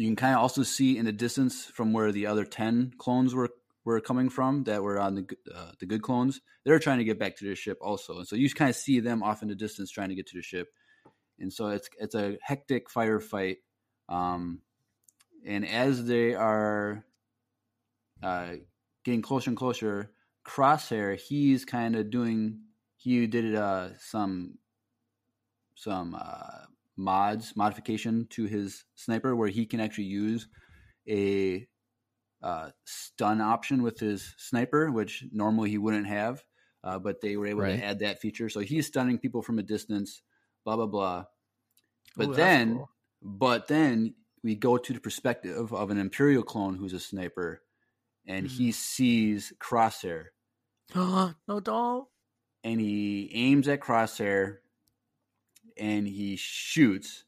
[SPEAKER 3] you can kind of also see in the distance from where the other 10 clones were were coming from that were on the uh, the good clones. They're trying to get back to the ship also, and so you kind of see them off in the distance trying to get to the ship, and so it's it's a hectic firefight. Um, and as they are uh, getting closer and closer, Crosshair he's kind of doing he did uh, some some uh, mods modification to his sniper where he can actually use a uh, stun option with his sniper, which normally he wouldn't have. Uh, but they were able
[SPEAKER 2] Right.
[SPEAKER 3] to add that feature, so he's stunning people from a distance. Blah blah blah. But
[SPEAKER 4] Ooh,
[SPEAKER 3] then,
[SPEAKER 4] cool.
[SPEAKER 3] but then we go to the perspective of an Imperial clone who's a sniper, and
[SPEAKER 4] Hmm.
[SPEAKER 3] he sees Crosshair, *gasps*
[SPEAKER 4] no, don't.
[SPEAKER 3] and he aims at Crosshair and he shoots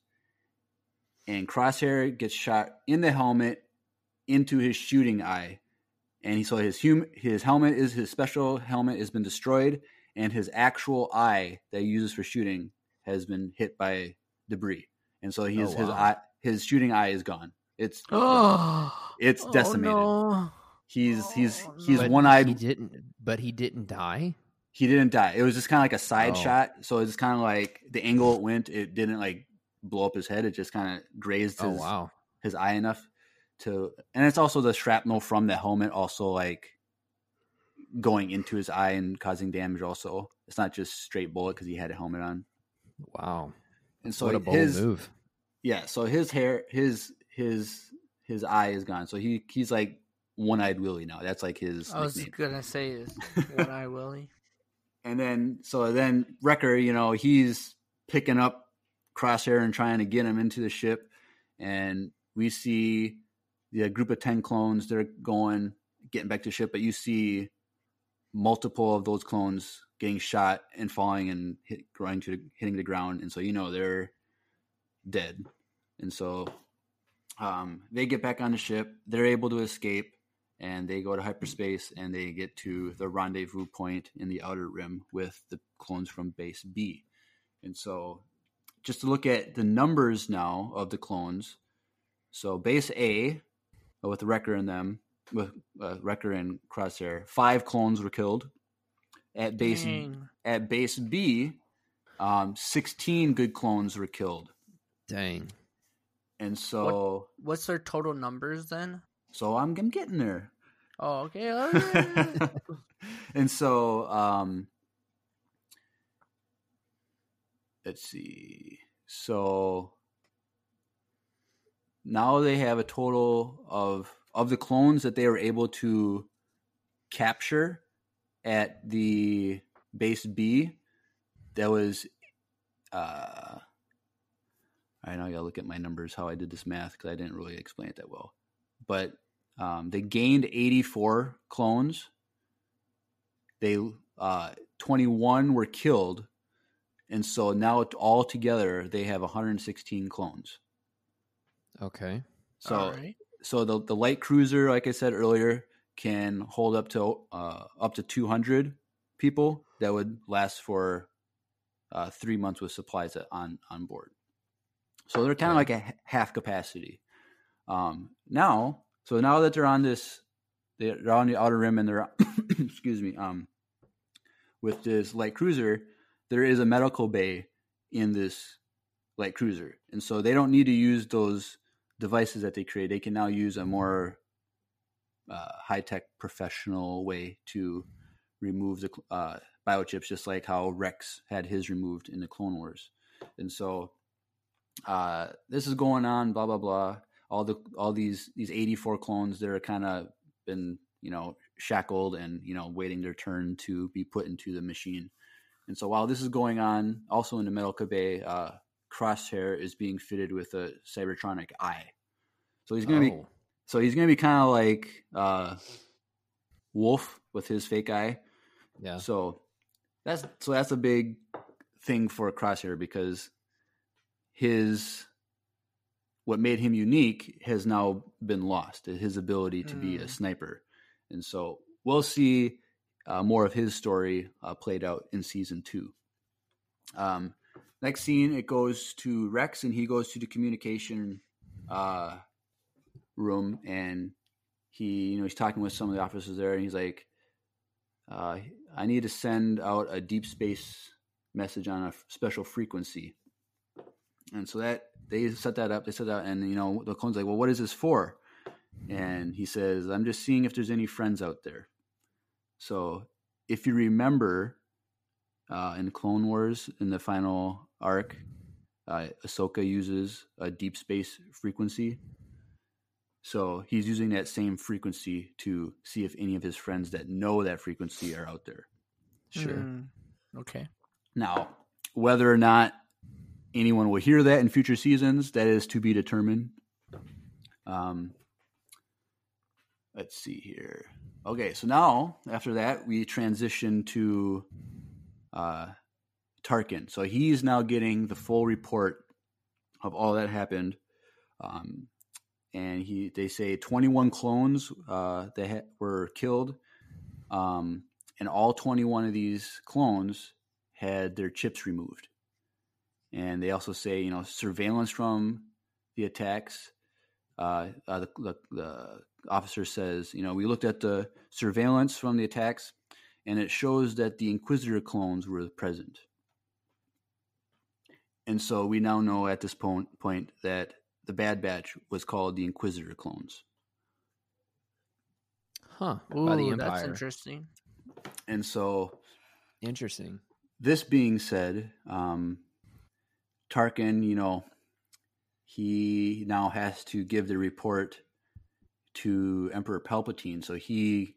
[SPEAKER 3] and Crosshair gets shot in the helmet into his shooting eye and he so his hum, his helmet is his special helmet has been destroyed and his actual eye that he uses for shooting has been hit by debris and so he's
[SPEAKER 2] Oh,
[SPEAKER 3] his eye his shooting eye is gone it's *gasps*
[SPEAKER 4] Oh,
[SPEAKER 3] it's oh, decimated
[SPEAKER 4] Oh, no.
[SPEAKER 3] he's he's
[SPEAKER 4] Oh,
[SPEAKER 3] he's one-eyed
[SPEAKER 2] He didn't. But he didn't die.
[SPEAKER 3] He didn't die. It was just kind of like a side
[SPEAKER 2] Oh.
[SPEAKER 3] shot. So it's kind of like the angle it went, it didn't like blow up his head. It just kind of grazed oh, his,
[SPEAKER 2] Oh wow.
[SPEAKER 3] his eye enough to. And it's also the shrapnel from the helmet also like going into his eye and causing damage. Also, it's not just straight bullet because he had a helmet on.
[SPEAKER 2] Wow.
[SPEAKER 3] And so
[SPEAKER 2] what a bold
[SPEAKER 3] his
[SPEAKER 2] move.
[SPEAKER 3] yeah, so his hair, his his his eye is gone. So he he's like one eyed Willie now. That's like his
[SPEAKER 4] I was gonna say is *laughs* one eye Willie.
[SPEAKER 3] And then so then Wrecker, you know, he's picking up Crosshair and trying to get him into the ship. And we see the group of ten clones they're going getting back to ship, but you see multiple of those clones getting shot and falling and hit, going to hitting the ground, and so you know they're dead. And so um, they get back on the ship. They're able to escape, and they go to hyperspace, and they get to the rendezvous point in the outer rim with the clones from Base B. And so, just to look at the numbers now of the clones. So Base A, uh, with Wrecker in them, with uh, Wrecker and Crosshair, five clones were killed. At base
[SPEAKER 4] Dang.
[SPEAKER 3] at base B, um, sixteen good clones were killed,
[SPEAKER 2] Dang.
[SPEAKER 3] and so
[SPEAKER 4] What's their total numbers then?
[SPEAKER 3] So I'm, I'm getting there.
[SPEAKER 4] Oh, okay. alright. *laughs*
[SPEAKER 3] and so um let's see so now they have a total of of the clones that they were able to capture at the base b that was uh i know i gotta look at my numbers how i did this math because i didn't really explain it that well but um, they gained 84 clones. They uh, 21 were killed. And so now all together they have 116 clones.
[SPEAKER 2] Okay.
[SPEAKER 3] so
[SPEAKER 4] Alright.
[SPEAKER 3] so the the light cruiser like i said earlier can hold up to uh, up to 200 people that would last for uh, three months with supplies on on board. So they're kind of like a half capacity. Um, now so now that they're on this they're on the outer rim and they're *coughs* excuse me um with this light cruiser there is a medical bay in this light cruiser. And so they don't need to use those devices that they create. They can now use a more uh, high-tech professional way to remove the uh, biochips just like how rex had his removed in the clone wars. And so uh, this is going on blah blah blah all the all these these 84 clones that are kind of been you know shackled and you know waiting their turn to be put into the machine. And so while this is going on also in the medical bay uh, crosshair is being fitted with a cybertronic eye. So he's gonna be
[SPEAKER 2] Oh,
[SPEAKER 3] so he's gonna be kind of like uh, Wolffe with his fake eye.
[SPEAKER 2] Yeah.
[SPEAKER 3] so that's so that's a big thing for Crosshair because his what made him unique has now been lost. His ability to be a
[SPEAKER 4] Mm.
[SPEAKER 3] sniper, and so we'll see uh, more of his story uh, played out in season two. Um, next scene, it goes to Rex, and he goes to the communication uh, room, and he you know he's talking with some of the officers there, and he's like, uh, "I need to send out a deep space message on a special frequency." And so that they set that up. They set that, and you know the clone's like, "Well, what is this for?" And he says, "I'm just seeing if there's any friends out there." So if you remember, uh, in Clone Wars, in the final arc, uh, Ahsoka uses a deep space frequency. So he's using that same frequency to see if any of his friends that know that frequency are out there.
[SPEAKER 2] Sure.
[SPEAKER 4] Mm, okay.
[SPEAKER 3] Now, whether or not anyone will hear that in future seasons, that is to be determined. Um, let's see here. Okay, so now after that, we transition to uh, Tarkin. So he's now getting the full report of all that happened. Um, and he they say 21 clones uh, that ha- were killed. Um, and all 21 of these clones had their chips removed. And they also say, you know, surveillance from the attacks. Uh, uh, the, the, the officer says, you know, we looked at the surveillance from the attacks, and it shows that the Inquisitor clones were present. And so we now know at this point, point that the Bad Batch was called the Inquisitor clones.
[SPEAKER 2] Huh. by the
[SPEAKER 4] Ooh, that's interesting.
[SPEAKER 3] And so
[SPEAKER 2] Interesting.
[SPEAKER 3] this being said, um, Tarkin, you know, he now has to give the report to Emperor Palpatine. So he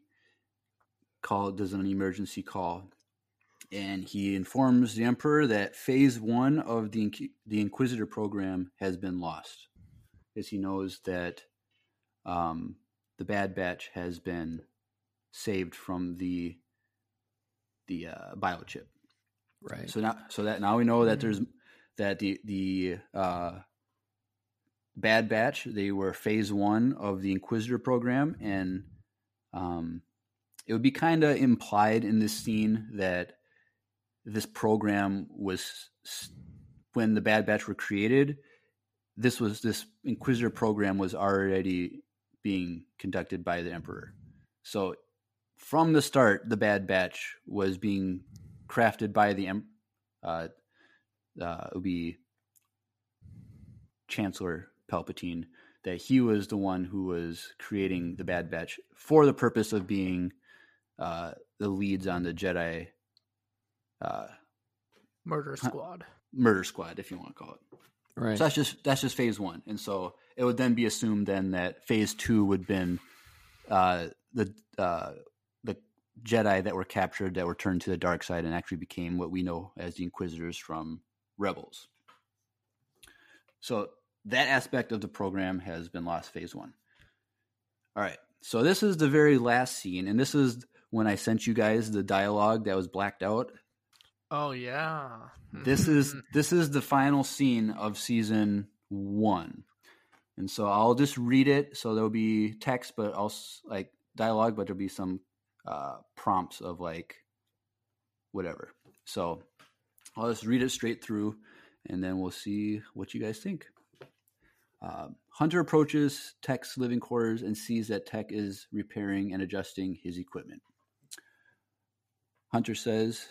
[SPEAKER 3] called does an emergency call, and he informs the Emperor that Phase One of the Inqu- the Inquisitor program has been lost, as he knows that um, the Bad Batch has been saved from the the uh, biochip.
[SPEAKER 2] Right.
[SPEAKER 3] So now, so that now we know that there's that the the uh, Bad Batch they were phase one of the Inquisitor program, and um, it would be kind of implied in this scene that this program was when the Bad Batch were created. This was this Inquisitor program was already being conducted by the Emperor. So from the start, the Bad Batch was being crafted by the uh, uh, it would be Chancellor Palpatine that he was the one who was creating the Bad Batch for the purpose of being uh, the leads on the Jedi uh,
[SPEAKER 4] Murder Squad.
[SPEAKER 3] murder squad, if you want to call it.
[SPEAKER 2] right.
[SPEAKER 3] So that's just that's just phase one, and so it would then be assumed then that phase two would been uh, the uh, the Jedi that were captured that were turned to the dark side and actually became what we know as the Inquisitors from Rebels. So that aspect of the program has been lost phase one. All right, so this is the very last scene, and this is when I sent you guys the dialogue that was blacked out
[SPEAKER 4] Oh yeah.
[SPEAKER 3] this is *laughs* this is the final scene of season one and so i'll just read it so there'll be text but also like dialogue but there'll be some uh, prompts of like whatever so i'll just read it straight through and then we'll see what you guys think uh, hunter approaches tech's living quarters and sees that tech is repairing and adjusting his equipment hunter says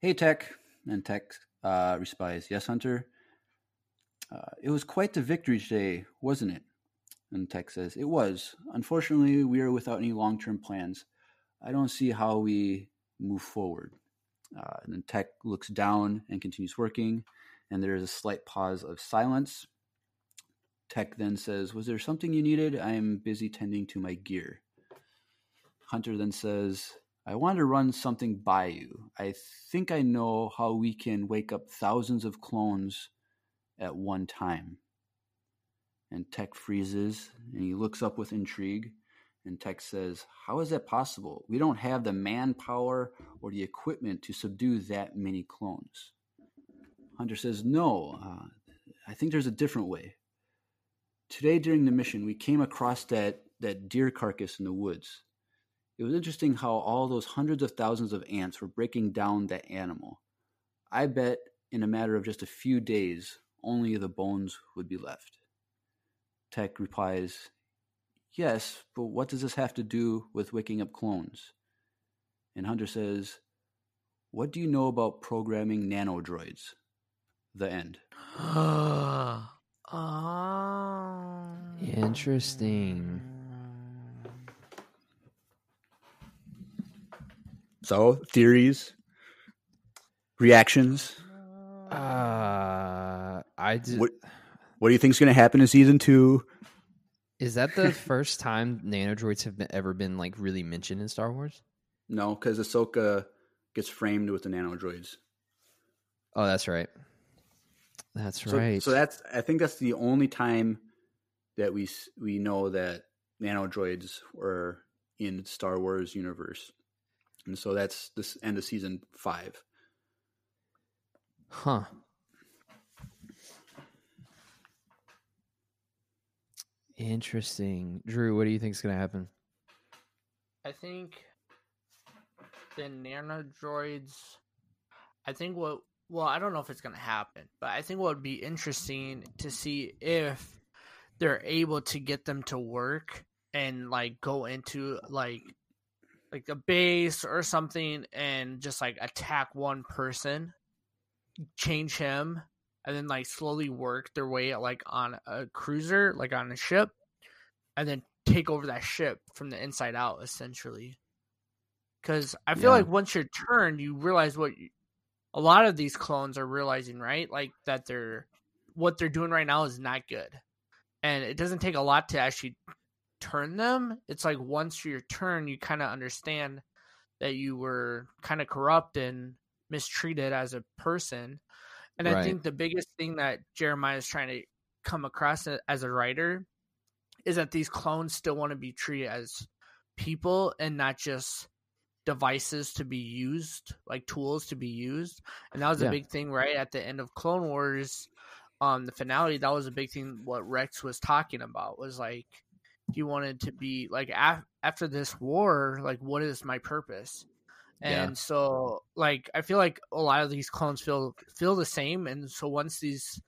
[SPEAKER 3] Hey, Tech. And Tech uh, replies, Yes, Hunter. Uh, it was quite the victory today, wasn't it? And Tech says, It was. Unfortunately, we are without any long term plans. I don't see how we move forward. Uh, and then Tech looks down and continues working, and there is a slight pause of silence. Tech then says, Was there something you needed? I am busy tending to my gear. Hunter then says, I want to run something by you. I think I know how we can wake up thousands of clones at one time. And Tech freezes and he looks up with intrigue. And Tech says, How is that possible? We don't have the manpower or the equipment to subdue that many clones. Hunter says, No, uh, I think there's a different way. Today during the mission, we came across that, that deer carcass in the woods it was interesting how all those hundreds of thousands of ants were breaking down that animal. I bet in a matter of just a few days, only the bones would be left. Tech replies, Yes, but what does this have to do with waking up clones? And Hunter says, What do you know about programming nanodroids? The end.
[SPEAKER 4] oh. *gasps*
[SPEAKER 2] Interesting.
[SPEAKER 3] So, theories, reactions.
[SPEAKER 2] Uh, I d-
[SPEAKER 3] What what do you think's going to happen in season 2?
[SPEAKER 2] Is that the *laughs* first time nanodroids have been, ever been like really mentioned in Star Wars?
[SPEAKER 3] No, cuz Ahsoka gets framed with the nanodroids.
[SPEAKER 2] Oh, that's right. That's
[SPEAKER 3] So,
[SPEAKER 2] right.
[SPEAKER 3] so that's I think that's the only time that we we know that nanodroids were in Star Wars universe. And so that's this end of season 5.
[SPEAKER 2] Huh. Interesting. Drew, what do you think is going to happen?
[SPEAKER 4] I think the nanodroids. I think what. Well, I don't know if it's going to happen, but I think what would be interesting to see if they're able to get them to work and like go into like like a base or something and just like attack one person, change him, and then like slowly work their way like on a cruiser, like on a ship, and then take over that ship from the inside out, essentially. Because I feel
[SPEAKER 2] Yeah.
[SPEAKER 4] like once you're turned, you realize what you, a lot of these clones are realizing, right? Like that they're what they're doing right now is not good, and it doesn't take a lot to actually turn them. It's like once you're turned, you kind of understand that you were kind of corrupt and mistreated as a person. And I think the biggest thing that Jeremiah is trying to come across as a writer is that these clones still want to be treated as people and not just devices to be used, like tools to be used. And that was
[SPEAKER 2] Yeah.
[SPEAKER 4] a big thing, right? At the end of Clone Wars, um, the finale, that was a big thing. What Rex was talking about was like he wanted to be like af- after this war, like what is my purpose?
[SPEAKER 2] Yeah.
[SPEAKER 4] And so, like, I feel like a lot of these clones feel feel the same. And so, once these,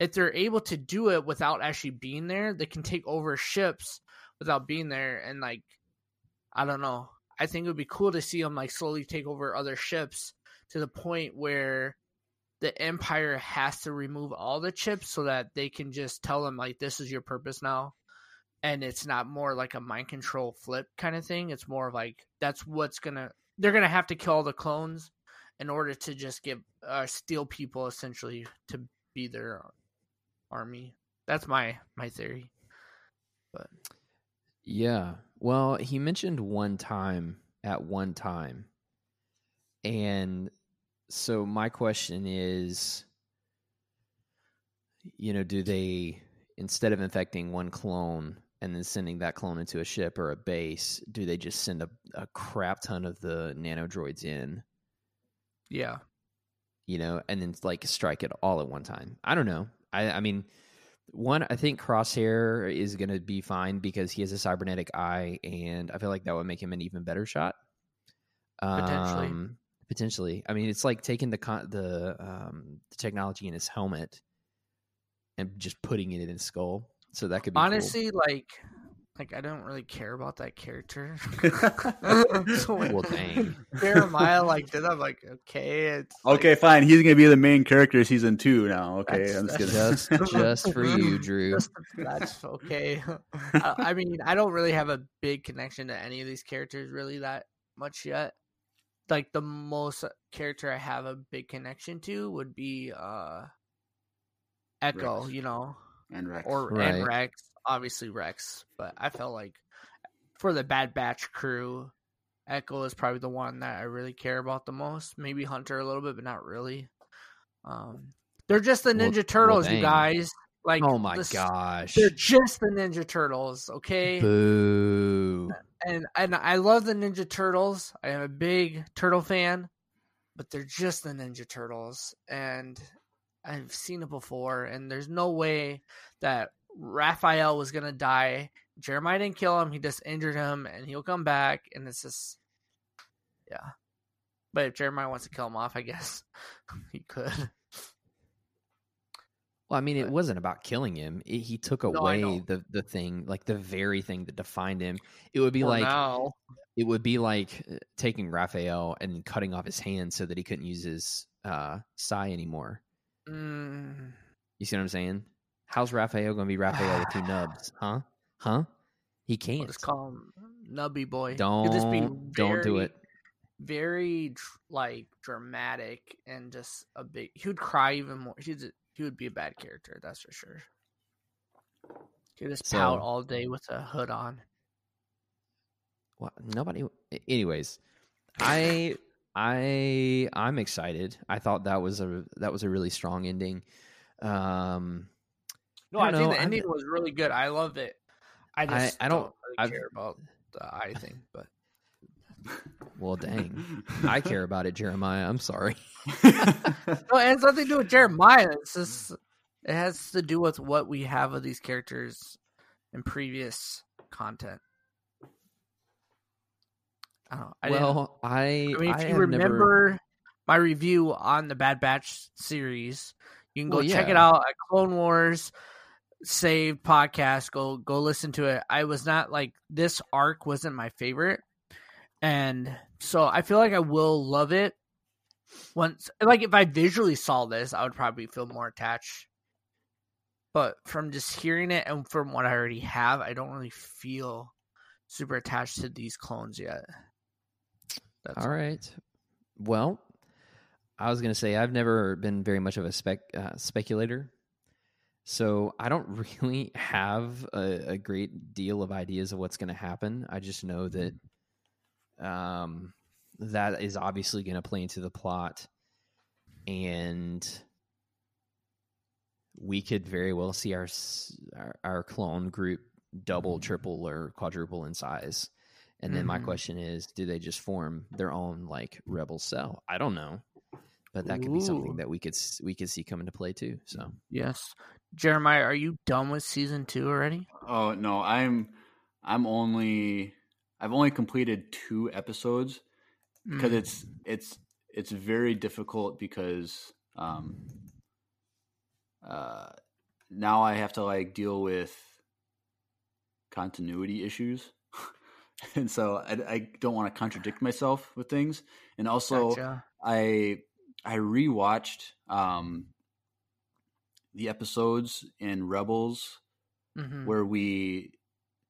[SPEAKER 4] if they're able to do it without actually being there, they can take over ships without being there. And like, I don't know. I think it would be cool to see them like slowly take over other ships to the point where the Empire has to remove all the chips so that they can just tell them like this is your purpose now. And it's not more like a mind control flip kind of thing. It's more like that's what's gonna they're gonna have to kill all the clones in order to just give uh, steal people essentially to be their army. That's my my theory. But
[SPEAKER 2] Yeah. Well, he mentioned one time at one time. And so my question is you know, do they instead of infecting one clone and then sending that clone into a ship or a base, do they just send a, a crap ton of the nanodroids in,
[SPEAKER 4] yeah,
[SPEAKER 2] you know, and then like strike it all at one time? I don't know. I I mean one, I think Crosshair is going to be fine because he has a cybernetic eye, and I feel like that would make him an even better shot.
[SPEAKER 4] Potentially.
[SPEAKER 2] Um, potentially. I mean, it's like taking the con- the um, the technology in his helmet and just putting it in his skull. So that could be cool.
[SPEAKER 4] honestly, like like I don't really care about that character. so *laughs* when *laughs*
[SPEAKER 2] Well, dang. *laughs*
[SPEAKER 4] Jeremiah like did I'm like okay, it's
[SPEAKER 3] Okay,
[SPEAKER 4] like,
[SPEAKER 3] fine. He's gonna be the main character season two now. Okay,
[SPEAKER 4] That's-
[SPEAKER 3] I'm just
[SPEAKER 4] that's-
[SPEAKER 3] kidding.
[SPEAKER 2] just just for you, Drew.
[SPEAKER 4] Just, that's okay. I, I mean, I don't really have a big connection to any of these characters really that much yet. Like the most character I have a big connection to would be uh Echo,
[SPEAKER 3] Rex.
[SPEAKER 4] you know,
[SPEAKER 3] and Rex.
[SPEAKER 4] or
[SPEAKER 2] Right.
[SPEAKER 4] and Rex, obviously Rex. But I felt like for the Bad Batch crew, Echo is probably the one that I really care about the most. Maybe Hunter a little bit, but not really. Um, they're just the Ninja
[SPEAKER 2] well,
[SPEAKER 4] Turtles, you guys. Like,
[SPEAKER 2] oh my
[SPEAKER 4] the
[SPEAKER 2] gosh!
[SPEAKER 4] they're just the Ninja Turtles, okay?
[SPEAKER 2] Boo!
[SPEAKER 4] And and I love the Ninja Turtles. I am a big turtle fan, but they're just the Ninja Turtles, and I've seen it before. And there's no way that Raphael was gonna die. Jeremiah didn't kill him; he just injured him, and he'll come back. And it's just, yeah. But if Jeremiah wants to kill him off, I guess *laughs* he could.
[SPEAKER 2] Well, I mean, it wasn't about killing him. It, he took away
[SPEAKER 4] know.
[SPEAKER 2] the the thing, like the very thing that defined him. It would be like
[SPEAKER 4] now.
[SPEAKER 2] it would be like uh, taking Raphael and cutting off his hand so that he couldn't use his uh Sai anymore.
[SPEAKER 4] Mm,
[SPEAKER 2] You see what I'm saying? How's Raphael going to be Raphael with two nubs? *sighs* Huh? Huh? He can't.
[SPEAKER 4] just call him Nubby Boy.
[SPEAKER 2] Don't
[SPEAKER 4] just be
[SPEAKER 2] don't do it.
[SPEAKER 4] Very like dramatic and just a big. He would cry even more. He's a, he would be a bad character. That's for sure. He'd just pout all day with a hood on.
[SPEAKER 2] Well, nobody. Anyways, I *laughs* I I'm excited. I thought that was a that was a really strong ending. Um,
[SPEAKER 4] No,
[SPEAKER 2] I
[SPEAKER 4] I, think
[SPEAKER 2] know,
[SPEAKER 4] the
[SPEAKER 2] I'm-
[SPEAKER 4] ending was really good. I love it. I just
[SPEAKER 2] I don't-
[SPEAKER 4] don't, really care about the eye thing, but
[SPEAKER 2] well, dang, I *laughs* care about it, Jeremiah. I'm sorry.
[SPEAKER 4] no, it has nothing to do with Jeremiah. It's just it has to do with what we have of these characters in previous content. Oh, I don't know. I
[SPEAKER 2] well, I
[SPEAKER 4] I mean, if
[SPEAKER 2] I
[SPEAKER 4] you remember
[SPEAKER 2] never,
[SPEAKER 4] my review on the Bad Batch series, you can go
[SPEAKER 2] Well,
[SPEAKER 4] check it out at Clone Wars Save podcast. Go go listen to it. I was not like this arc wasn't my favorite, and so I feel like I will love it once. Like if I visually saw this, I would probably feel more attached. But from just hearing it and from what I already have, I don't really feel super attached to these clones yet. That's
[SPEAKER 2] all right. Well, I was gonna say I've never been very much of a spec uh, speculator, so I don't *laughs* really have a, a great deal of ideas of what's gonna happen. I just know that um, that is obviously gonna play into the plot, and we could very well see our our, our clone group double, triple, or quadruple in size. And then my
[SPEAKER 4] Mhm.
[SPEAKER 2] question is, do they just form their own like rebel cell? I don't know, but that could be something that we could we could see come into play too. So
[SPEAKER 4] Yes. Jeremiah, are you done with season two already?
[SPEAKER 3] Oh no, I'm I'm only I've only completed two episodes because
[SPEAKER 4] Mm.
[SPEAKER 3] it's it's it's very difficult because um uh now I have to like deal with continuity issues. *laughs* and so I, I don't want to contradict myself with things. And also
[SPEAKER 4] Gotcha.
[SPEAKER 3] I I rewatched um the episodes in Rebels
[SPEAKER 4] Mhm.
[SPEAKER 3] where we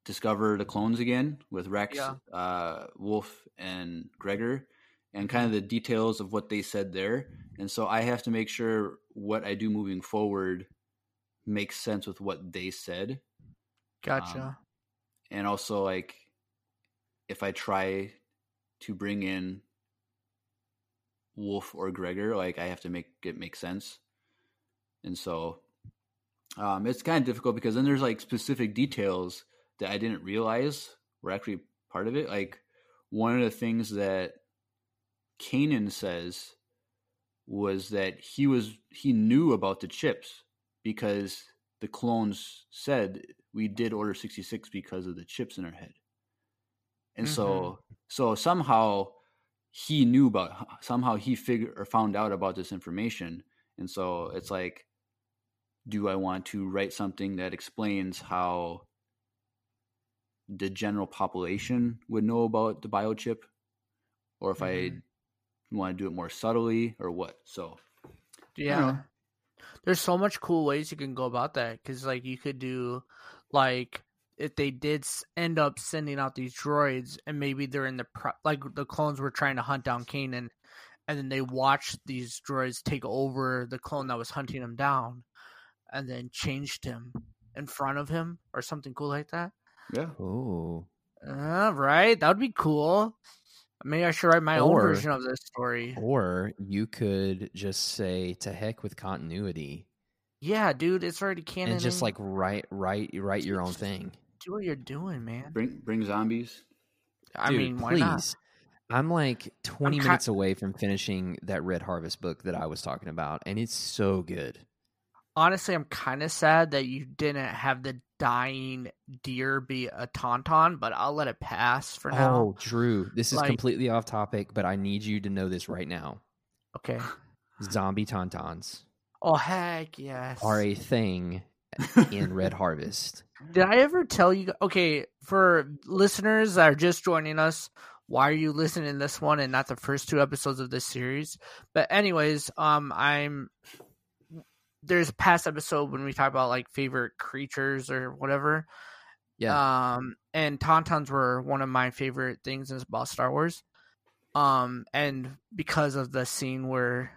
[SPEAKER 3] discover the clones again with Rex,
[SPEAKER 4] Yeah.
[SPEAKER 3] uh, Wolffe, and Gregor, and kind of the details of what they said there. And so I have to make sure what I do moving forward makes sense with what they said,
[SPEAKER 4] Gotcha.
[SPEAKER 3] um, and also like if I try to bring in Wolffe or Gregor, like I have to make it make sense. And so um, it's kind of difficult because then there's like specific details that I didn't realize were actually part of it. Like one of the things that Kanan says was that he was he knew about the chips because the clones said we did order 66 because of the chips in our head. And so so somehow he knew about somehow he figured or found out about this information. And so it's like do I want to write something that explains how the general population would know about the biochip or if
[SPEAKER 4] Mhm.
[SPEAKER 3] I want to do it more subtly or what? So
[SPEAKER 4] yeah. There's so much cool ways you can go about that because, like, you could do, like, if they did end up sending out these droids and maybe they're in the pro- like the clones were trying to hunt down Kanan, and then they watched these droids take over the clone that was hunting him down, and then changed him in front of him or something cool like that.
[SPEAKER 3] yeah.
[SPEAKER 2] oh,
[SPEAKER 4] Uh, right, that would be cool. Maybe I should write my own version of this story.
[SPEAKER 2] or you could just say to heck with continuity
[SPEAKER 4] Yeah, dude, it's already canon.
[SPEAKER 2] and just like write write write your own thing.
[SPEAKER 4] Do what you're doing, man.
[SPEAKER 3] Bring bring zombies.
[SPEAKER 4] I
[SPEAKER 2] Dude,
[SPEAKER 4] mean, why
[SPEAKER 2] please.
[SPEAKER 4] not?
[SPEAKER 2] I'm like 20
[SPEAKER 4] ki-
[SPEAKER 2] minutes away from finishing that Red Harvest book that I was talking about, and it's so good.
[SPEAKER 4] Honestly, I'm kind of sad that you didn't have the dying deer be a tauntaun, but I'll let it pass for now.
[SPEAKER 2] Oh, Drew, this is
[SPEAKER 4] Like-
[SPEAKER 2] completely off topic, but I need you to know this right now.
[SPEAKER 4] Okay.
[SPEAKER 2] Zombie tauntauns.
[SPEAKER 4] Oh heck yes.
[SPEAKER 2] are a thing in Red Harvest.
[SPEAKER 4] Did I ever tell you? Okay, for listeners that are just joining us, why are you listening to this one and not the first two episodes of this series? But anyways, um, I'm there's a past episode when we talk about like favorite creatures or whatever.
[SPEAKER 2] Yeah.
[SPEAKER 4] Um, and tauntauns were one of my favorite things about Star Wars. Um, and because of the scene where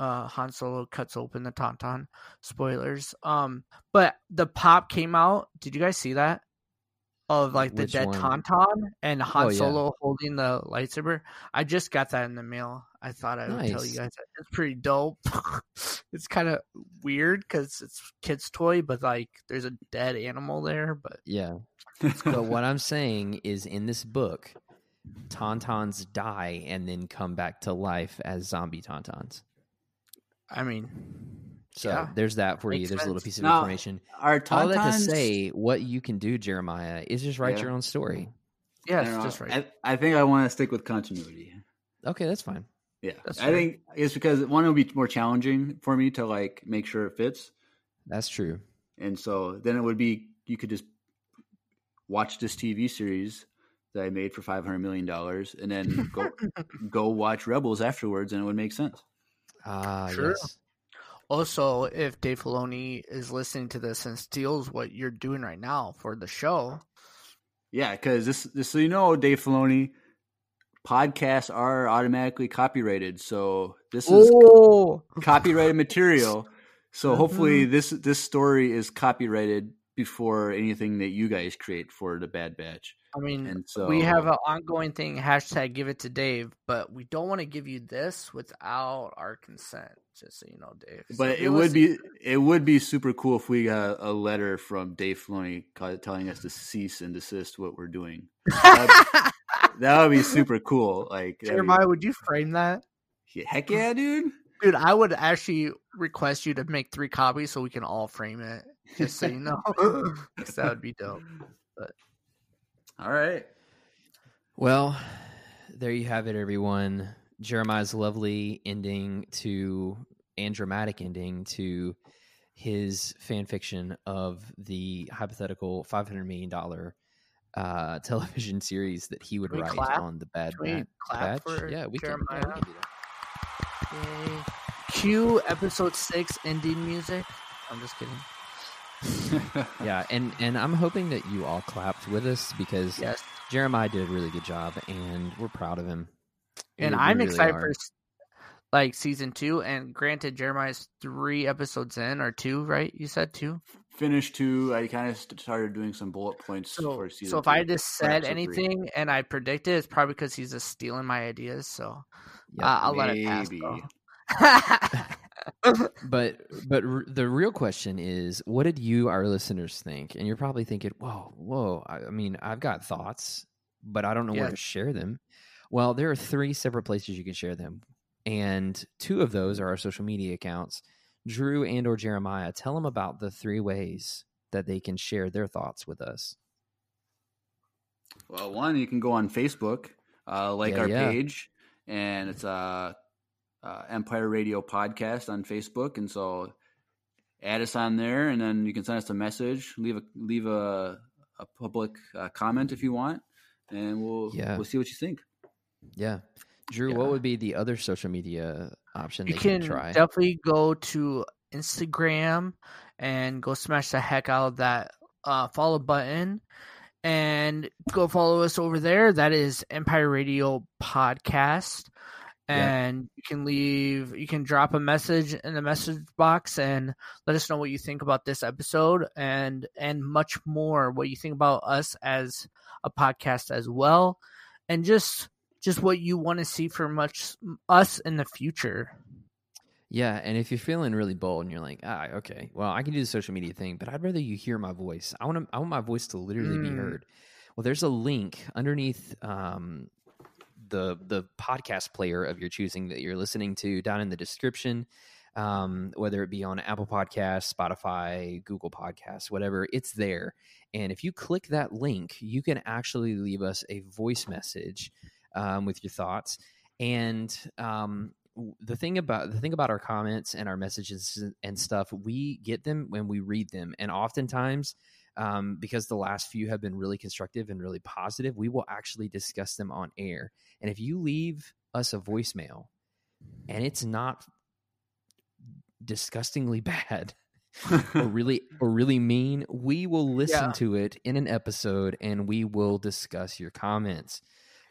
[SPEAKER 4] uh Han Solo cuts open the tauntaun, spoilers. Um, but the pop came out. Did you guys see that? Of like the
[SPEAKER 2] Which
[SPEAKER 4] dead
[SPEAKER 2] one?
[SPEAKER 4] tauntaun and Han
[SPEAKER 2] Oh, yeah.
[SPEAKER 4] Solo holding the lightsaber. I just got that in the mail. I thought I would tell you guys. that. It's pretty dope. *laughs* it's kind of weird because it's kid's toy, but like there's a dead animal there. But
[SPEAKER 2] Yeah. *laughs* But what I'm saying is in this book, tauntauns die and then come back to life as zombie tauntauns.
[SPEAKER 4] I mean,
[SPEAKER 2] So
[SPEAKER 4] Yeah.
[SPEAKER 2] there's that for you.
[SPEAKER 4] Makes
[SPEAKER 2] There's a little piece of
[SPEAKER 3] Now,
[SPEAKER 2] information.
[SPEAKER 3] Are
[SPEAKER 2] All that to say, what you can do, Jeremiah, is just write
[SPEAKER 3] Yeah.
[SPEAKER 2] your own story.
[SPEAKER 3] I
[SPEAKER 4] yeah,
[SPEAKER 3] don't
[SPEAKER 4] it's
[SPEAKER 3] know.
[SPEAKER 4] just right.
[SPEAKER 3] I, I think I want to stick with continuity.
[SPEAKER 2] Okay, that's fine.
[SPEAKER 3] Yeah,
[SPEAKER 4] That's
[SPEAKER 3] I
[SPEAKER 4] fair.
[SPEAKER 3] think it's because one would be more challenging for me to like make sure it fits,
[SPEAKER 2] That's true.
[SPEAKER 3] and so then it would be you could just watch this TV series that I made for five hundred million dollars, and then go *laughs* go watch Rebels afterwards, and it would make sense.
[SPEAKER 2] Ah,
[SPEAKER 4] Sure.
[SPEAKER 2] yes.
[SPEAKER 4] Also, if Dave Filoni is listening to this and steals what you're doing right now for the show,
[SPEAKER 3] Yeah, because this, this, so you know, Dave Filoni, podcasts are automatically copyrighted. So this is
[SPEAKER 4] oh, *laughs*
[SPEAKER 3] copyrighted material. So hopefully
[SPEAKER 4] Mm-hmm.
[SPEAKER 3] this this story is copyrighted before anything that you guys create for the Bad Batch.
[SPEAKER 4] I mean,
[SPEAKER 3] And so
[SPEAKER 4] we have an ongoing thing hashtag Give it to Dave, but we don't want to give you this without our consent. Just so you know, Dave.
[SPEAKER 3] But
[SPEAKER 4] if
[SPEAKER 3] it would be it would be super cool if we got a letter from Dave Filoni ca- telling us to cease and desist what we're doing. That would *laughs* be super cool. Like that'd be-
[SPEAKER 4] Jeremiah, would you frame that?
[SPEAKER 3] heck yeah, dude.
[SPEAKER 4] Dude, I would actually request you to make three copies so we can all frame it. Just so you know, *laughs* that would be dope.
[SPEAKER 3] All right.
[SPEAKER 2] Well, there you have it, everyone. Jeremiah's lovely ending to and dramatic ending to his fan fiction of the hypothetical five hundred million dollar uh, *laughs* television series that he would write
[SPEAKER 4] clap?
[SPEAKER 2] on the Bad
[SPEAKER 4] Can we
[SPEAKER 2] Bat
[SPEAKER 4] clap
[SPEAKER 2] Batch.
[SPEAKER 4] for
[SPEAKER 2] yeah, we can, yeah, we can do that.
[SPEAKER 4] Yay. Cue episode six ending music. I'm just kidding. *laughs*
[SPEAKER 2] Yeah, and and I'm hoping that you all clapped with us because
[SPEAKER 4] Yes,
[SPEAKER 2] Jeremiah did a really good job, and we're proud of him.
[SPEAKER 4] and
[SPEAKER 2] We- we
[SPEAKER 4] I'm
[SPEAKER 2] really
[SPEAKER 4] excited
[SPEAKER 2] are.
[SPEAKER 4] for like season two. And granted, Jeremiah's three episodes in or two, right? You said two.
[SPEAKER 3] Finished two. I kind of started doing some bullet points
[SPEAKER 4] So,
[SPEAKER 3] for season
[SPEAKER 4] so if
[SPEAKER 3] two.
[SPEAKER 4] I just said
[SPEAKER 3] episode three.
[SPEAKER 4] anything and I predicted, it's probably because he's just stealing my ideas. So
[SPEAKER 2] Yep.
[SPEAKER 4] uh, I'll let it pass. *laughs*
[SPEAKER 3] Maybe.
[SPEAKER 4] though.
[SPEAKER 2] But but r- the real question is, what did you, our listeners, think? And you're probably thinking, "Whoa, whoa! I, I mean, I've got thoughts, but I don't know where to share them." Well, there are three separate places you can share them, and two of those are our social media accounts. Drew and or Jeremiah, tell them about the three ways that they can share their thoughts with us.
[SPEAKER 3] Well, one, you can go on Facebook, uh, like
[SPEAKER 2] Yeah,
[SPEAKER 3] our
[SPEAKER 2] yeah.
[SPEAKER 3] page, and it's uh, uh, Empire Radio Podcast on Facebook, and so add us on there, and then you can send us a message, leave a leave a, a public uh, comment if you want, and we'll
[SPEAKER 2] Yeah.
[SPEAKER 3] we'll see what you think.
[SPEAKER 2] Yeah, Drew,
[SPEAKER 3] Yeah.
[SPEAKER 2] what would be the other social media option
[SPEAKER 4] you can
[SPEAKER 2] can try?
[SPEAKER 4] definitely go to Instagram and go smash the heck out of that uh, follow button and go follow us over there. That is Empire Radio Podcast. And you can leave, you can drop a message in the message box and let us know what you think about this episode and and much more. What you think about us as a podcast as well, and just just what you want to see for much us in the future.
[SPEAKER 2] Yeah, and if you're feeling really bold and you're like, ah, okay, well, I can do the social media thing, but I'd rather you hear my voice. I want to, I want my voice to literally be
[SPEAKER 4] Mm.
[SPEAKER 2] heard. Well, there's a link underneath um, the the podcast player of your choosing that you're listening to down in the description. Um, whether it be on Apple Podcasts, Spotify, Google Podcasts, whatever, it's there. And if you click that link, you can actually leave us a voice message um, with your thoughts. And um, the thing about the thing about our comments and our messages and stuff, we get them when we read them, and oftentimes, um, because the last few have been really constructive and really positive, we will actually discuss them on air. And if you leave us a voicemail, and it's not disgustingly *laughs* bad or *laughs* really or really mean, we will listen
[SPEAKER 4] Yeah.
[SPEAKER 2] to it in an episode and we will discuss your comments.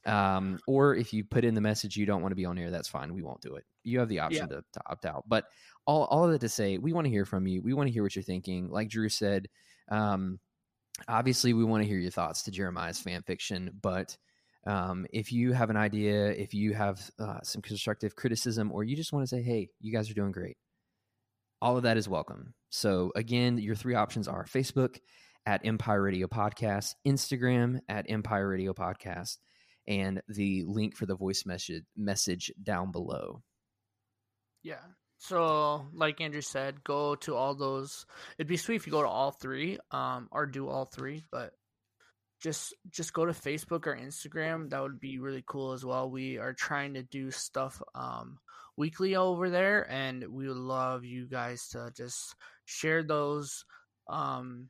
[SPEAKER 2] Um, or if you put in the message you don't want to be on air, that's fine. We won't do it. You have the option to, to opt out. But all all of that to say, we want to hear from you. We want to hear what you're thinking. Like Drew said, um, obviously we want to hear your thoughts to Jeremiah's fan fiction, but um, if you have an idea, if you have uh, some constructive criticism, or you just want to say, "Hey, you guys are doing great," all of that is welcome. So again, your three options are Facebook at Empire Radio Podcast, Instagram at Empire Radio Podcast, and the link for the voice message message down below.
[SPEAKER 4] Yeah. So, like Andrew said, go to all those. It'd be sweet if you go to all three, um, or do all three. But just just go to Facebook or Instagram. That would be really cool as well. We are trying to do stuff um weekly over there, and we would love you guys to just share those um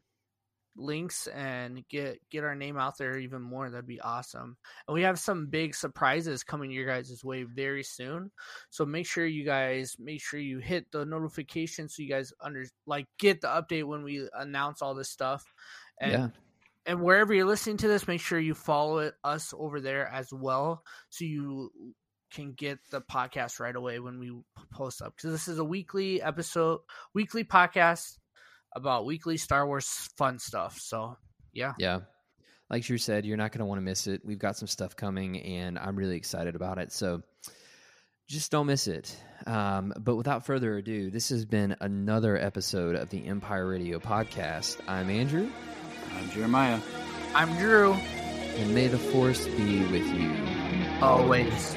[SPEAKER 4] links and get get our name out there even more. That'd be awesome. And we have some big surprises coming your guys' way very soon. So make sure you guys make sure you hit the notification so you guys under like get the update when we announce all this stuff. And
[SPEAKER 2] yeah,
[SPEAKER 4] and wherever you're listening to this make sure you follow it us over there as well so you can get the podcast right away when we post up. Because this is a weekly episode weekly podcast about weekly star wars fun stuff so yeah
[SPEAKER 2] yeah. Like Drew said, you're not going to want to miss it. We've got some stuff coming, and I'm really excited about it. So just don't miss it. Um, but without further ado, this has been another episode of the Empire Radio Podcast. I'm Andrew,
[SPEAKER 3] I'm Jeremiah.
[SPEAKER 4] i'm drew
[SPEAKER 2] and may the force be with you.
[SPEAKER 4] always